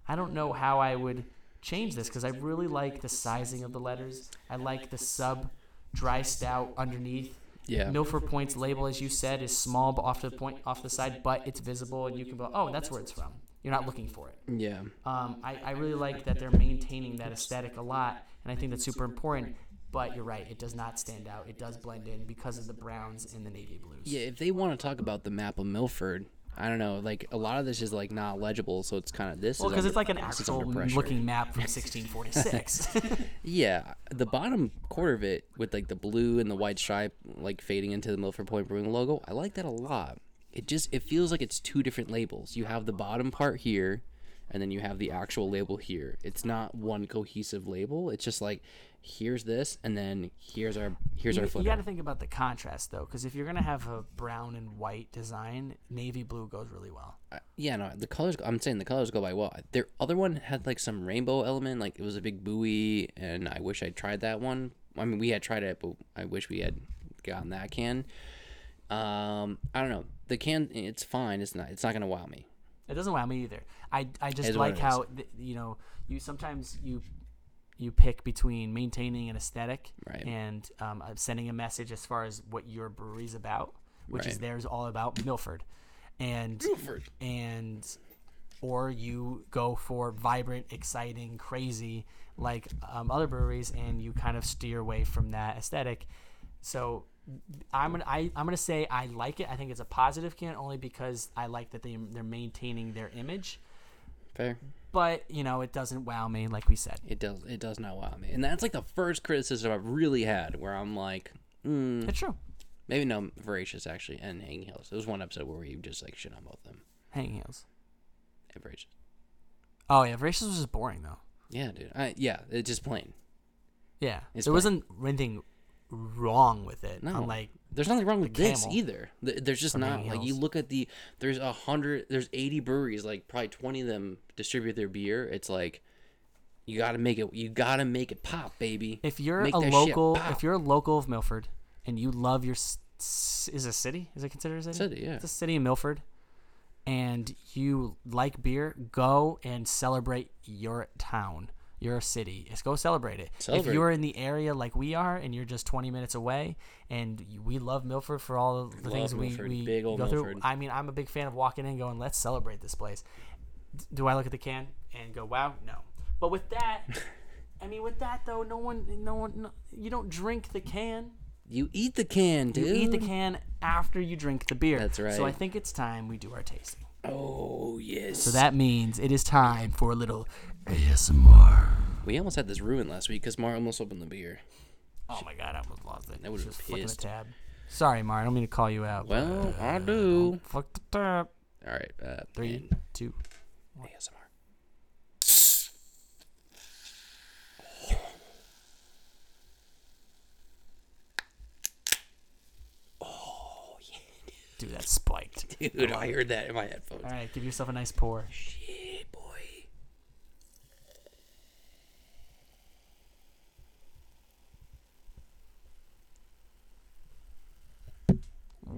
I don't know how I would change this because I really like the sizing of the letters. I like the sub dry stout underneath. Yeah. Milford Point's label, as you said, is small but off the point off the side, but it's visible and you can go, oh, that's where it's from. You're not looking for it. Yeah. Um, I, I really like that they're maintaining that aesthetic a lot, and I think that's super important. But you're right, it does not stand out. It does blend in because of the browns and the navy blues. Yeah, if they want to talk about the map of Milford, I don't know. Like a lot of this is like not legible, so it's kind of this. Well, because it's like an actual looking map *laughs* from 1646. *laughs* Yeah, the bottom quarter of it with like the blue and the white stripe like fading into the Milford Point Brewing logo, I like that a lot. It just it feels like it's two different labels. You have the bottom part here, and then you have the actual label here. It's not one cohesive label. It's just like here's this, and then here's our here's you, our you got to think about the contrast though, because if you're gonna have a brown and white design, navy blue goes really well. I- yeah, no, the colors. I'm saying the colors go by well. Their other one had like some rainbow element, like it was a big buoy, and I wish I tried that one. I mean, we had tried it, but I wish we had gotten that can. Um, I don't know. The can, it's fine. It's not. It's not gonna wow me. It doesn't wow me either. I, I just what like how th- you know you sometimes you you pick between maintaining an aesthetic Right. and um, uh, sending a message as far as what your brewery's about, which is theirs all about Milford, and Milford. and or you go for vibrant, exciting, crazy like um, other breweries, and you kind of steer away from that aesthetic. So I'm gonna I, I'm gonna say I like it. I think it's a positive can only because I like that they they're maintaining their image. Fair. But you know it doesn't wow me like we said. It does. It does not wow me, and that's like the first criticism I've really had, where I'm like, mm, It's true. maybe no, Veracious actually, and Hanging Hills. There was one episode where we just like shit on both of them. Hanging Hills. And Veracious. Oh yeah, Veracious was just boring though. Yeah, dude. I, yeah, it's just plain. Yeah, It's there plain. wasn't anything wrong with it. No. Unlike There's nothing wrong with this Camel either. There's just not like you look at the there's a hundred there's 80 breweries like probably 20 of them distribute their beer. It's like you got to make it you got to make it pop, baby. if you're Make a local, if you're a local of Milford, and you love your is a city? Is it considered a city? City, yeah. It's a city in Milford, and you like beer, go and celebrate your town, your city. Just go celebrate it. Celebrate. If you're in the area like we are, and you're just 20 minutes away, and we love Milford for all the Love things we, Milford. we go through. Milford. I mean, I'm a big fan of walking in, and going, let's celebrate this place. Do I look at the can and go, wow? No. But with that. *laughs* I mean, with that though, no one, no one, no, you don't drink the can. You eat the can, dude. You eat the can after you drink the beer. That's right. So I think it's time we do our tasting. Oh yes. So that means it is time for a little ASMR. we almost had this ruined last week because Mar almost opened the beer. Oh my god, I almost lost it. I would've Just been flicking the pissed. tab. Sorry, Mar. I don't mean to call you out. but Well, I do. fuck the tab. All right. Uh, Three, and two. ASMR. Oh yeah, dude. Dude, that's spiked. *laughs* Dude, I heard that in my headphones. All right, give yourself a nice pour. Shit,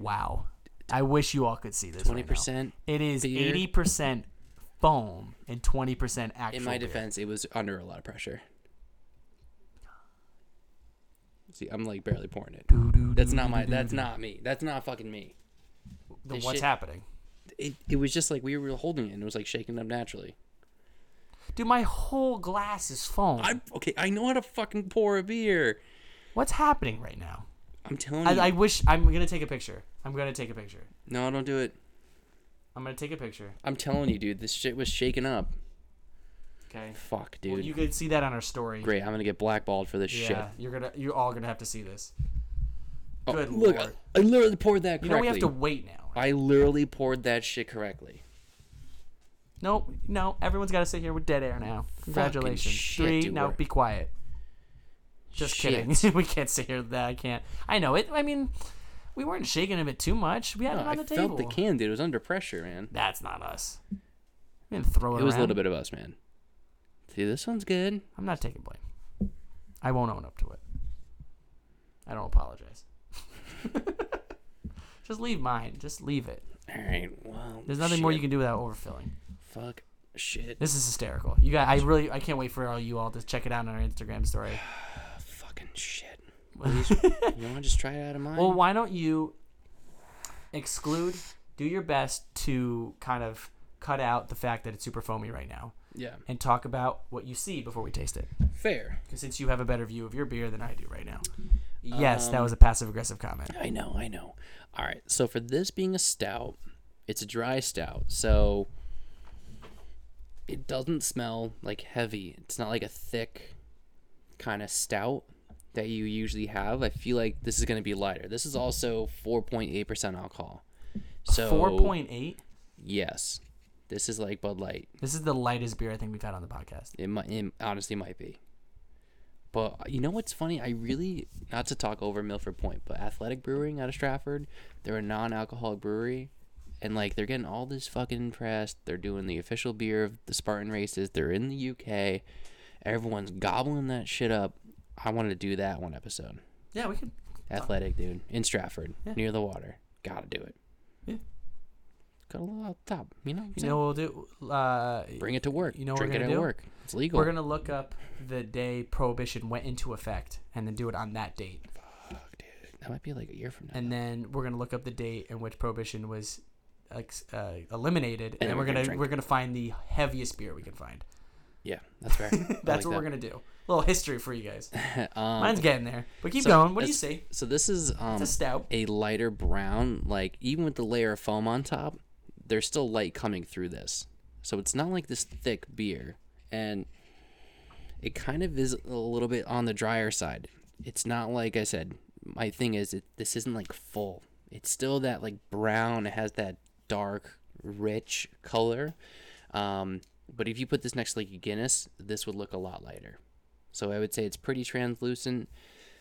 Wow. I wish you all could see this. Twenty right percent. It is eighty percent foam and twenty percent actual. In my beer. defense, it was under a lot of pressure. See, I'm like barely pouring it. That's not my. That's not me. That's not fucking me. Then this what's shit- happening? It, it was just like we were holding it and it was like shaking up naturally. Dude, my whole glass is foam. I'm okay. I know how to fucking pour a beer. What's happening right now? I'm telling you. I, I wish I'm gonna take a picture. I'm gonna take a picture. no, don't do it. I'm gonna take a picture. I'm telling you, dude. This shit was shaken up. Okay. Fuck, dude. Well, you could see that on our story. Great. I'm gonna get blackballed for this shit. Yeah, shit. you're gonna you're all gonna have to see this. Oh, Good look, lord. I, literally poured that You correctly. know we have to wait now. I literally poured that shit correctly. No, no, everyone's got to sit here with dead air now. Congratulations. shit, Three. dude, No, be quiet. Just Shit. kidding. *laughs* we can't sit here that. I can't. I know it. I mean, we weren't shaking him it too much. We had No, it on I the table. felt the can, dude. It was under pressure, man. That's not us. We didn't throw it. It was a little bit of us, man. See, this one's good. I'm not taking blame. I won't own up to it. I don't apologize. *laughs* Just leave mine. Just leave it. All right. Well, There's nothing more you can do without overfilling. Fuck. Shit. This is hysterical. You got. I really. I can't wait for all you all to check it out on our Instagram story. Fucking shit. Please, you *laughs* want to just try it out of mine? Well, why don't you exclude? Do your best to kind of cut out the fact that it's super foamy right now, yeah. and talk about what you see before we taste it. Fair. Since you have a better view of your beer than I do right now. Yes, that Um, was a passive aggressive comment. I know, I know. All right, so for this being a stout, it's a dry stout, so it doesn't smell like heavy. It's not like a thick kind of stout that you usually have. I feel like this is going to be lighter. This is also 4.8% alcohol. So Four point eight. Yes. This is like Bud Light. This is the lightest beer I think we've had on the podcast. It might it honestly might be. But you know what's funny? I really not to talk over Milford Point, but Athletic Brewing out of Stratford, they're a non-alcoholic brewery, and like they're getting all this fucking press. They're doing the official beer of the Spartan races. They're in the UK. Everyone's gobbling that shit up. I wanted to do that one episode. Yeah, we could. Athletic dude in Stratford, Yeah. near the water. Gotta do it. Yeah. Got a little out top, you know. You know what we'll do? Uh, Bring it to work. you know what Drink we're it gonna at do? work. It's legal. we're gonna look up the day prohibition went into effect, and then do it on that date. Fuck, dude. That might be like a year from now. and then we're gonna look up the date in which prohibition was uh, eliminated, and, then then we're we're gonna gonna we're gonna find the heaviest beer we can find. Yeah, that's fair. *laughs* That's what we're gonna do. A little history for you guys. *laughs* um, Mine's getting there, but keep so going. What do you say? So this is um, a stout. a lighter brown. Like even with the layer of foam on top, there's still light coming through this. So it's not like this thick beer, and it kind of is a little bit on the drier side. It's not like I said. My thing is, it, this isn't like full. It's still that like brown. It has that dark, rich color. Um, but if you put this next to like a Guinness, this would look a lot lighter. So I would say it's pretty translucent.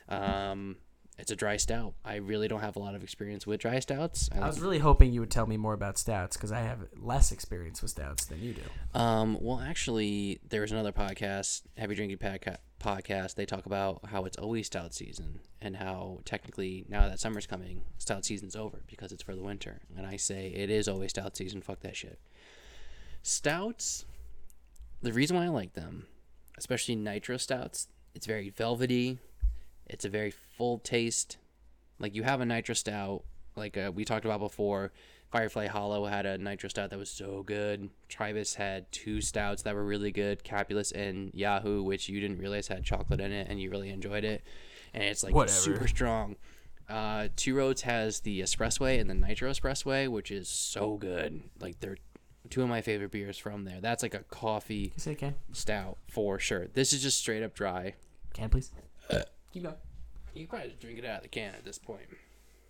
Um, it's a dry stout. I really don't have a lot of experience with dry stouts. I I was really hoping you would tell me more about stouts because I have less experience with stouts than you do. Um, well, actually, there's another podcast, Heavy Drinking Podca- Podcast. They talk about how it's always stout season and how technically now that summer's coming, stout season's over because it's for the winter. And I say it is always stout season. Fuck that shit. Stouts, the reason why I like them, especially nitro stouts, it's very velvety. It's a very full taste. Like you have a nitro stout, like uh, we talked about before. Firefly Hollow had a nitro stout that was so good. Tribus had two stouts that were really good. Capulus and Yahoo, which you didn't realize had chocolate in it, and you really enjoyed it. And it's like Whatever. super strong. Uh, Two Roads has the Espressway and the Nitro Espressway, which is so good. Like they're two of my favorite beers from there. That's like a coffee You say can? stout for sure. This is just straight up dry. Can please? Keep going. You can probably just drink it out of the can at this point.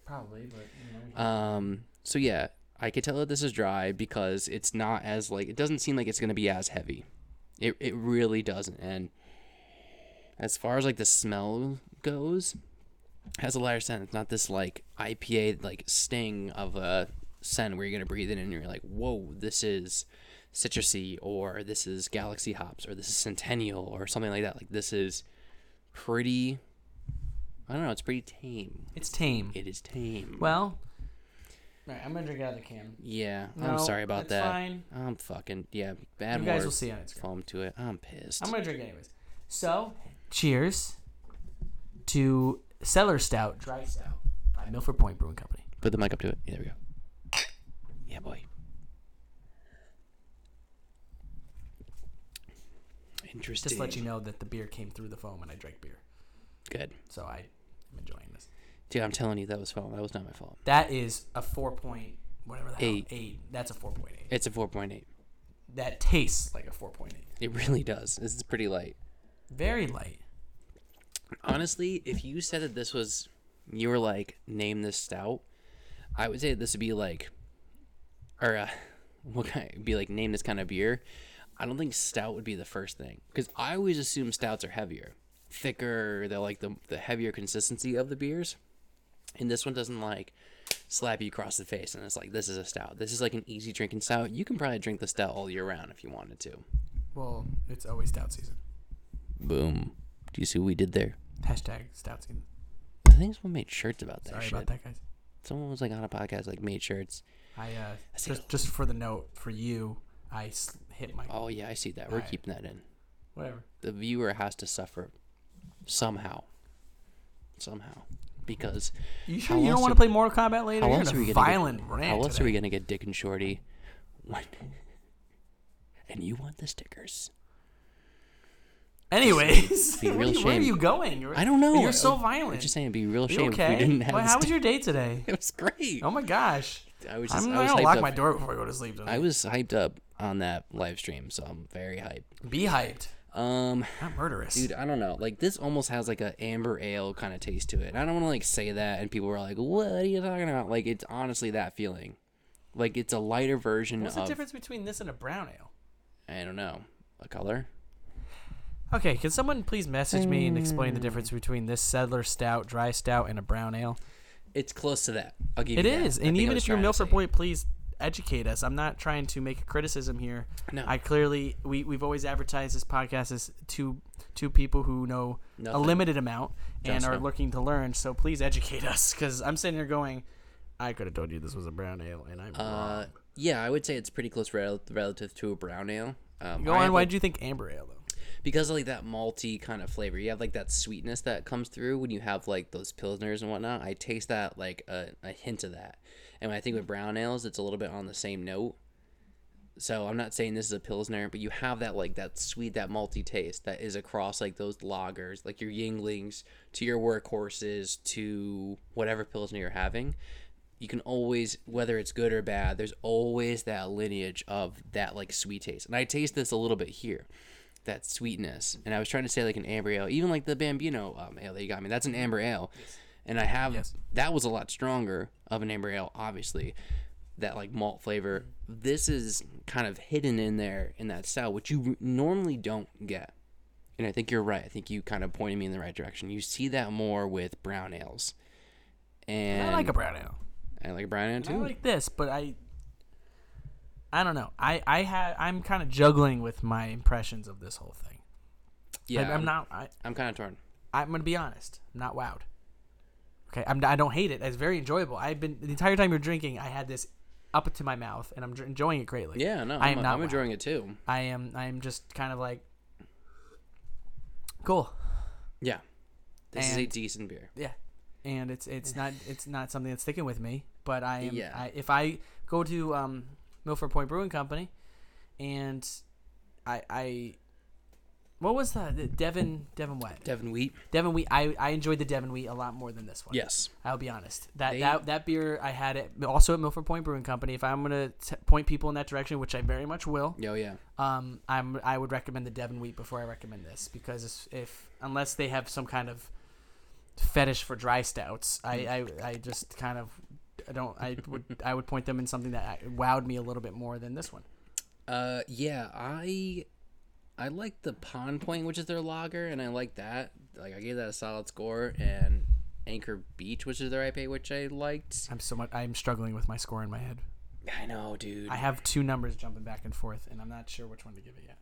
Probably, but you know. Um, so yeah, I could tell that this is dry because it's not as like it doesn't seem like it's gonna be as heavy. It it really doesn't. And as far as like the smell goes, has a lighter scent. It's not this like IPA like sting of a scent where you're gonna breathe in and you're like, whoa, this is citrusy or this is galaxy hops or this is centennial or something like that. Like this is pretty. I don't know. It's pretty tame. It's tame. It is tame. Well, all right, I'm gonna drink out of the can. Yeah, No, I'm sorry about it's that. fine. I'm fucking yeah. Bad You guys will see on Instagram. foam to it. I'm pissed. I'm gonna drink anyways. So, cheers to Settler Stout Dry Stout by Milford Point Brewing Company. Put the mic up to it. Yeah, there we go. Boy. Interesting. Just to let you know that the beer came through the foam and I drank beer, Good, so I am enjoying this. dude. I'm telling you, that was foam. That was not my fault. That is a four point whatever the hell Eight. eight. That's a four point eight. It's a 4.8. That tastes like a four point eight. It really does. This is pretty light. Very light. Honestly, if you said that this was, you were like, name this stout, I would say this would be like, or uh, what kind? of, Be like, name this kind of beer. I don't think stout would be the first thing because I always assume stouts are heavier, thicker. They're like the the heavier consistency of the beers, and this one doesn't like slap you across the face and it's like this is a stout. This is like an easy drinking stout. You can probably drink the stout all year round if you wanted to. Well, it's always stout season. Boom. Do you see what we did there? Hashtag stout season. I think someone made shirts about that Sorry shit. about that, guys. Someone was like on a podcast, like made shirts. I uh, see just just for the note for you, I s- hit my Oh yeah, I see that. We're Alright. keeping that in. whatever. The viewer has to suffer somehow, somehow, because You sure you don't want to play Mortal Kombat later? how You're else are we gonna violent get, rant. how else are we gonna get Dick and Shorty? When, *laughs* and you want the stickers? Anyways, Be a *laughs* real where, where are you going? You're, I don't know. You're so violent. I'm just saying, it'd be real shame okay? if we didn't have. Well, how was your day today? *laughs* It was great. Oh my gosh. I was just. I'm I was gonna hyped lock up. my door before I go to sleep. Tonight. I was hyped up on that live stream, so I'm very hyped. Be hyped. Um, Not murderous. dude, I don't know. Like this almost has like a amber ale kind of taste to it. I don't want to like say that, and people were like, "What are you talking about?" Like it's honestly that feeling. Like it's a lighter version What's of. the difference between this and a brown ale? I don't know. A color. Okay, can someone please message me and explain the difference between this Settler Stout, dry stout, and a brown ale? It's close to that. I'll give It you that. is, and even if you're Milford Point, please educate us. I'm not trying to make a criticism here. No. I clearly we we've always advertised this podcast as two two people who know a limited amount and are know. looking to learn. So please educate *laughs* us, because I'm sitting here going, I could have told you this was a brown ale, and I'm Uh, wrong. yeah, I would say it's pretty close rel- relative to a brown ale. Um, Go on. Why did you think amber ale though? Because of like that malty kind of flavor. You have like that sweetness that comes through when you have like those pilsners and whatnot. I taste that like a, a hint of that. And when I think with mm. brown ales, it's a little bit on the same note. So I'm not saying this is a pilsner, but you have that like that sweet, that malty taste that is across like those lagers, like your Yuenglings to your workhorses to whatever pilsner you're having. You can always, whether it's good or bad, there's always that lineage of that like sweet taste. And I taste this a little bit here that sweetness. And I was trying to say like an amber ale, even like the Bambino um, ale that you got me. That's an amber ale, and I have Yes. that was a lot stronger of an amber ale, obviously. That like malt flavor. This is kind of hidden in there in that style, which you normally don't get. And I think you're right. I think you kind of pointed me in the right direction. You see that more with brown ales. And I like a brown ale. I like a brown ale too. I like this, but I I don't know. I I had I'm kind of juggling with my impressions of this whole thing. yeah, I, I'm not. I, I'm kind of torn. I'm gonna be honest. I'm not wowed. Okay, I'm. I don't hate it. It's very enjoyable. I've been the entire time you're drinking. I had this up to my mouth, and I'm enjoying it greatly. Yeah, no, I I'm, not I'm wowed. enjoying it too. I am. I am just kind of like, cool. Yeah, this is a decent beer. Yeah, and it's it's not it's not something that's sticking with me. But I am. Yeah. I, if I go to um, Milford Point Brewing Company, and I I what was that? The Devon Devon what? Devon Wheat. Devon Wheat. I, I enjoyed the Devon Wheat a lot more than this one. Yes. I'll be honest. That They- that that beer I had it also at Milford Point Brewing Company. If I'm gonna t- point people in that direction, which I very much will, Yo, yeah. um, I'm I would recommend the Devon Wheat before I recommend this because if unless they have some kind of fetish for dry stouts, I I, I just kind of I don't I would *laughs* I would point them in something that wowed me a little bit more than this one. Uh, yeah, I I like the Pond Point, which is their lager, and I like that. Like, I gave that a solid score, and Anchor Beach, which is their IPA, which I liked. I'm so much I'm struggling with my score in my head. I know, dude. I have two numbers jumping back and forth, and I'm not sure which one to give it yet.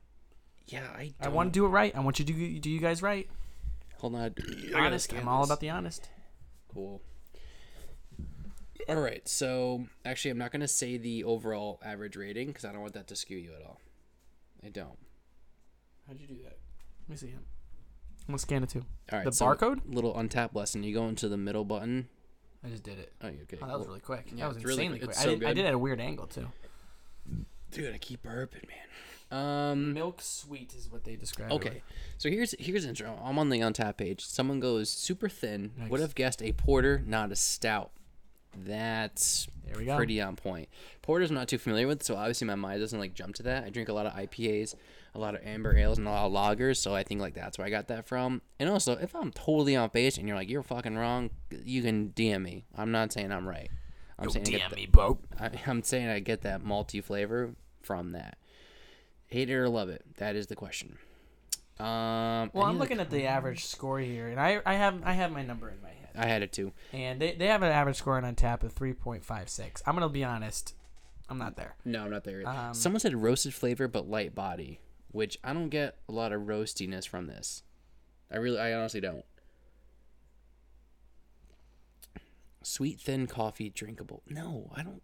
yeah, I. I want to do it right. I want you to do, do you guys right. Hold on. Honest. I'm all about the honest. Cool. All right, so actually, I'm not gonna say the overall average rating because I don't want that to skew you at all. I don't. How'd you do that? Let me see him. I'm gonna scan it too. All right. The so barcode? Little Untappd lesson. You go into the middle button. I just did it. Oh, you okay? Oh, that was really quick. yeah, that was it's really insanely quick. I, so did, I did it at a weird angle too. Dude, I keep burping, man. Um. Milk sweet is what they describe. Okay, so here's here's intro. I'm on the Untappd page. Someone goes super thin. Nice. Would have guessed a porter, not a stout. That's There we go. pretty on point. Porter's not too familiar with, so obviously my mind doesn't like jump to that. I drink a lot of IPAs, a lot of amber ales, and a lot of lagers, so I think like that's where I got that from. And also, if I'm totally on base and you're like you're fucking wrong, you can DM me. I'm not saying I'm right. I'm saying I get DM that- me, Bo. I, I'm saying I get that malty flavor from that. Hate it or love it? That is the question. Um, Well, I'm looking at the average score here, and I I have I have my number in my head, I had it too. and they, they have an average score on tap of 3.56. I'm gonna be honest, I'm not there. No, I'm not there. Um, Someone said roasted flavor but light body, which I don't get a lot of roastiness from this. I really, I honestly don't. Sweet thin coffee drinkable. No, I don't.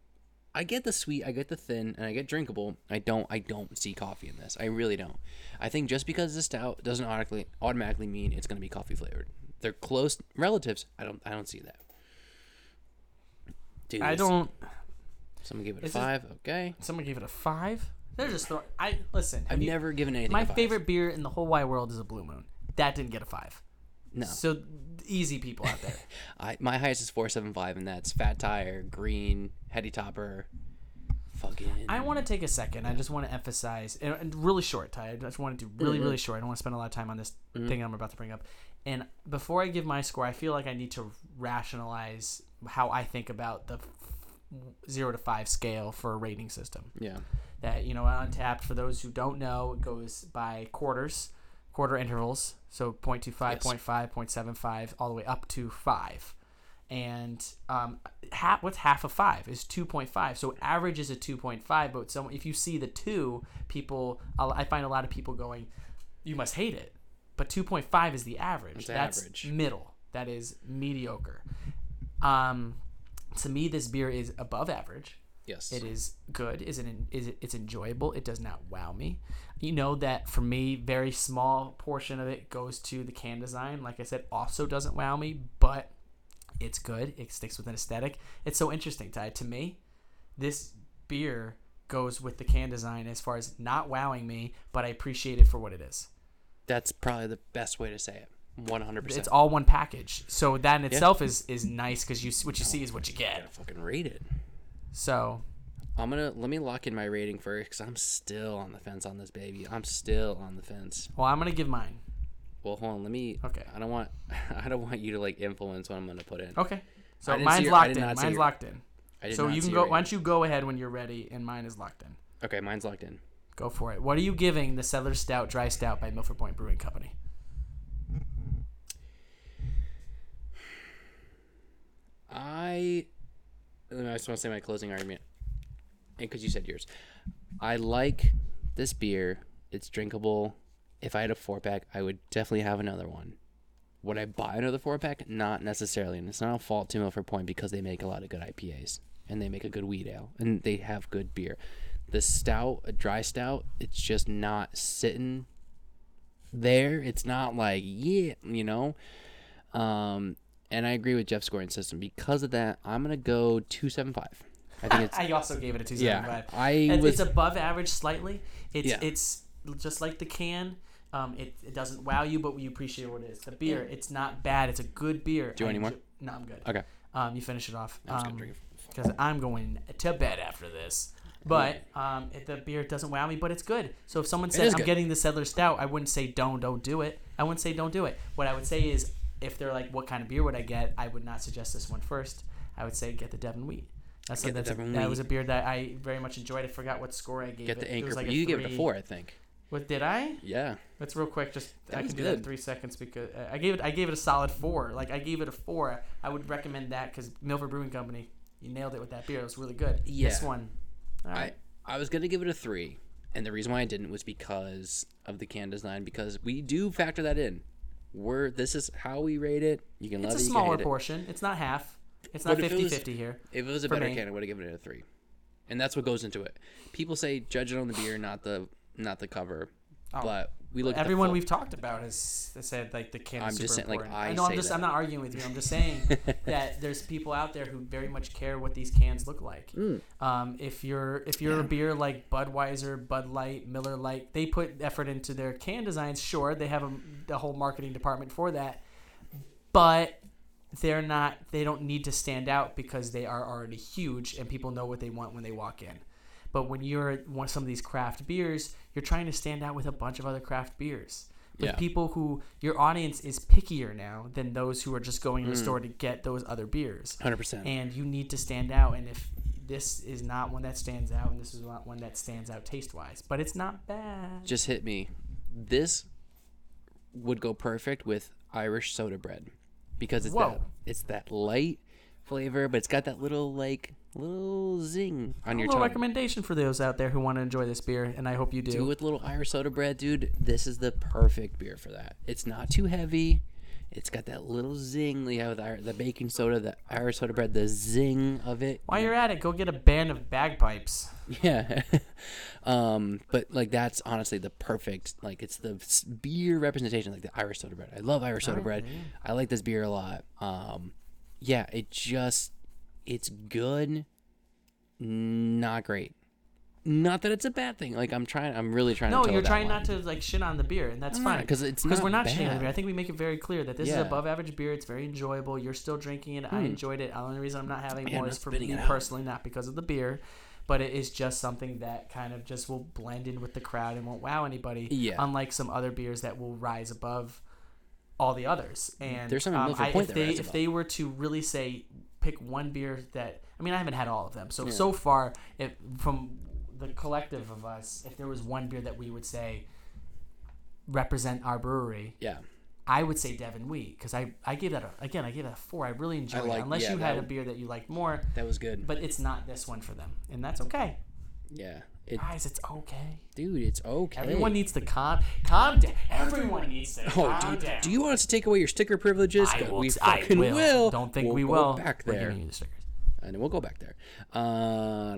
I get the sweet, I get the thin, and I get drinkable. I don't, I don't see coffee in this. I really don't. I think just because it's stout doesn't automatically automatically mean it's gonna be coffee flavored. They're close relatives. I don't, I don't see that. Dude, I don't. Someone gave it a is- five. Okay. Someone gave it a five. They're just throwing. I listen. I've you- never given anything. my favorite beer in the whole wide world is a Blue Moon. That didn't get a five. No, So easy people out there. *laughs* I my highest is four seven five, and that's Fat Tire, Green, Heady Topper, fucking. I want to take a second. I just want to emphasize, and, and really short, Ty. I just want to do really, mm-hmm. really short. I don't want to spend a lot of time on this mm-hmm. thing I'm about to bring up. And before I give my score, I feel like I need to rationalize how I think about the f- zero to five scale for a rating system. yeah, That you know, Untappd. For those who don't know, it goes by quarters, quarter intervals. So 0.25, Yes. 0.5, 0.75, all the way up to five. And um, half, what's half of five is 2.5. So average is a 2.5. But so if you see the two, people, I find a lot of people going, you must hate it. But 2.5 is the average. It's That's average. middle. That is mediocre. Um, to me, this beer is above average. yes, It is good. Is it? Is it? It's enjoyable. It does not wow me. You know that for me, very small portion of it goes to the can design. Like I said, also doesn't wow me, but it's good. It sticks with an aesthetic. It's so interesting, Ty. To me, this beer goes with the can design as far as not wowing me, but I appreciate it for what it is. That's probably the best way to say it. One hundred percent. It's all one package, so that in itself is is nice because you what you see is what you get. fucking rate it. So I'm gonna let me lock in my rating first because I'm still on the fence on this baby. I'm still on the fence. well, I'm gonna give mine. Well, hold on. Let me. Okay. I don't want. *laughs* I don't want you to like influence what I'm gonna put in. Okay. So I didn't see mine's your- locked in. Mine's your- locked in. So you can go. Why don't you go ahead when you're ready, and mine is locked in. Okay, mine's locked in. Go for it. What are you giving the Settler Stout Dry Stout by Milford Point Brewing Company? I, I just want to say my closing argument, and because you said yours, I like this beer. It's drinkable. If I had a four pack, I would definitely have another one. Would I buy another four pack? Not necessarily, and it's not a fault to Milford Point because they make a lot of good IPAs and they make a good wheat ale and they have good beer. The stout, a dry stout, it's just not sitting there. It's not like yeah, you know. Um, and I agree with Jeff's scoring system. Because of that, I'm gonna go two seven five. I think it's *laughs* I also gave it a two seven yeah. five. I It's, was it's above average slightly. It's Yeah. it's just like the can. Um, it, it doesn't wow you, but you appreciate what it is. The beer, it's not bad. It's a good beer. Do you want any more? No, I'm good. Okay. Um, you finish it off. I'm gonna Um, drink it. because I'm going to bed after this. But um, if the beer doesn't wow me, but it's good. So if someone said is I'm good. getting the Settler Stout, I wouldn't say don't, don't do it. I wouldn't say don't do it. What I would say is if they're like, what kind of beer would I get? I would not suggest this one first. I would say get the Devon Wheat. That's Get the that's a, Devon that Wheat. was a beer that I very much enjoyed. I forgot what score I gave Get it. the It anchor. was like a you gave it a three- four, I think. What did I? Yeah. Let's real quick. Just That I was can do that in good. three seconds because uh, I gave it. I gave it a solid four. Like I gave it a four. I would recommend that because Milford Brewing Company, you nailed it with that beer. It was really good. This one, all I. I was gonna give it a three, and the reason why I didn't was because of the can design. Because we do factor that in. We're this is how we rate it. You can it's love a it. You can smaller hate it. portion. It's not half. It's not if it was- 50-50 here. If it was a better me. can, I would have given it a three. And that's what goes into it. People say judge it on the beer, not the not the cover. Oh. But we look. Everyone we've talked about has, said like the can. I'm is just super saying, like, important. I know. I'm just. that. I'm not arguing with you. I'm just saying *laughs* that there's people out there who very much care what these cans look like. Mm. Um, if you're if you're a beer like Budweiser, Bud Light, Miller Lite, they put effort into their can designs. Sure, they have a, a whole marketing department for that, but they're not. They don't need to stand out because they are already huge and people know what they want when they walk in. But when you're one some of these craft beers, you're trying to stand out with a bunch of other craft beers. With Yeah. people who your audience is pickier now than those who are just going to Mm. the store to get those other beers Hundred percent. and you need to stand out. And if this is not one that stands out, and this is not one that stands out taste wise, but it's not bad. Just hit me. This would go perfect with Irish soda bread because it's that it's that light flavor, but it's got that little like little zing on your little tongue. recommendation for those out there who want to enjoy this beer, and I hope you do. do with little Irish soda bread, dude. This is the perfect beer for that. It's not too heavy. It's got that little zing. You have the, the baking soda, the Irish soda bread, the zing of it. While you're at it, go get a band of bagpipes. Yeah. *laughs* um, but like that's honestly the perfect like it's the beer representation, like the Irish soda bread. I love Irish soda bread. I like this beer a lot. Um, yeah, it just it's good, not great. Not that it's a bad thing. Like I'm trying, I'm really trying. No, to you're trying line. not to like shit on the beer, and that's I'm fine because it's because we're not shitting on the beer. I think we make it very clear that this is above average beer. It's very enjoyable. You're still drinking it. I enjoyed it. The only reason I'm not having Man, more is for me personally, not because of the beer, but it is just something that kind of just will blend in with the crowd and won't wow anybody. Yeah. Unlike some other beers that will rise above all the others. And There's some in um, I- Point if they if above. they were to really say pick one beer that I mean I haven't had all of them. So so far if from the collective of us, if there was one beer that we would say represent our brewery, Yeah. I would say Devon Wheat because I, I gave that a, again I gave that a four. I really enjoyed like- it. Unless yeah, you had that- a beer that you liked more, That was good. but it's not this one for them, and that's okay, yeah. It, guys. It's okay. dude, it's okay. Everyone needs to calm calm down. Everyone needs to Oh, calm do, down. do you want us to take away your sticker privileges? I will. we fucking will. Don't think We'll we go will. Back We're there, giving you the stickers. and we'll go back there. Uh,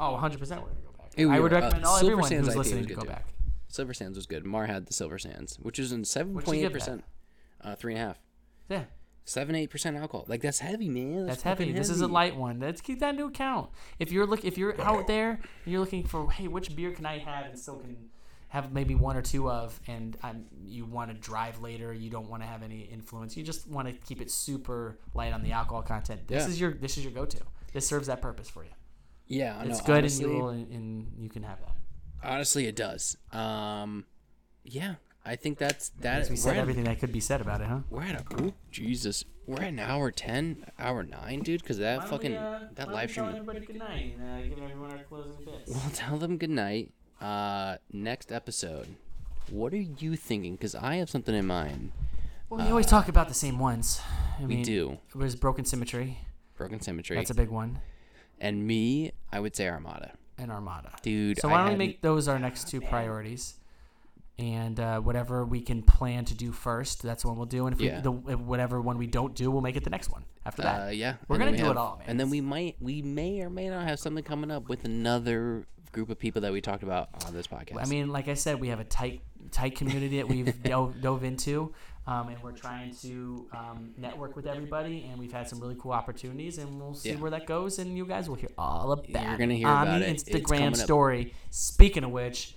Oh, 100 percent. We're gonna go back. I would were, uh, recommend all Silver everyone Sands who's listening to go too. back. Silver Sands was good. Mar had the Silver Sands, which is in seven What'd point you eight give that? percent, uh, three and a half, Yeah, seven eight percent alcohol. Like that's heavy, man. that's heavy. fucking This is a light one. Let's keep that into account. If you're look, if you're out there and you're looking for, hey, which beer can I have and still can have maybe one or two of, and um, you want to drive later, you don't want to have any influence, you just want to keep it super light on the alcohol content. This Yeah. is your this is your go-to. This serves that purpose for you. Yeah, I It's good, honestly, and you and you can have that. honestly, it does. Um, yeah, I think that's that. We said at- everything that could be said about it, huh? We're at a ooh, Jesus. We're at an hour ten, hour nine, dude. Because that fucking that live stream. Everybody good night and uh, give everyone our closing bits. Well, tell them good night. Uh, next episode. What are you thinking? Because I have something in mind. Well, we always talk about the same ones. I We mean, do. It was Broken Symmetry. Broken Symmetry. That's a big one. and me, I would say Armada. And Armada. Dude, So I why don't we make those our next two priorities? And uh, whatever we can plan to do first, that's what we'll do. And if Yeah. we, the, if whatever one we don't do, we'll make it the next one after that. Uh, yeah. We're and gonna we do it all, man. And then we might, we may or may not have something coming up with another group of people that we talked about on this podcast. I mean, like I said, we have a tight, tight community that we've *laughs* dove, dove into, um, and we're trying to um, network with everybody. And we've had some really cool opportunities, and we'll see Yeah. where that goes. And you guys will hear all about You're it gonna hear on about the it. Instagram up. story. Speaking of which,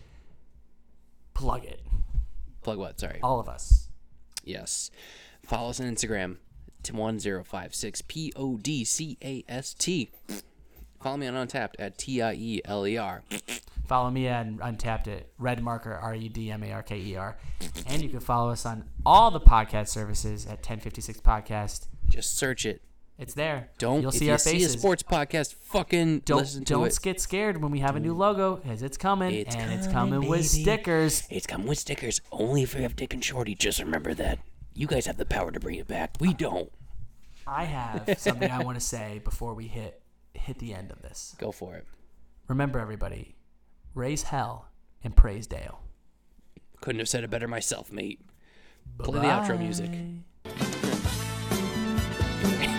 plug it. Plug what? Sorry. All of us. Yes. Follow us on Instagram. T1056 P O D C A S T. Follow me on Untappd at T I E L E R. Follow me on Untappd at Red Marker R E D M A R K E R, and you can follow us on all the podcast services at 1056 Podcast. Just search it. It's there. Don't You'll if see you our see faces. a sports podcast, fucking don't listen don't it. get scared when we have a new logo, as it's coming, It's and it's coming, coming with stickers. It's coming with stickers only if you have Dick and Shorty. Just remember that. You guys have the power to bring it back. We don't. I have *laughs* something I want to say before we hit hit the end of this. Go for it. Remember, everybody, raise hell and praise Dale. Couldn't have said it better myself, mate. Play the outro music. *laughs*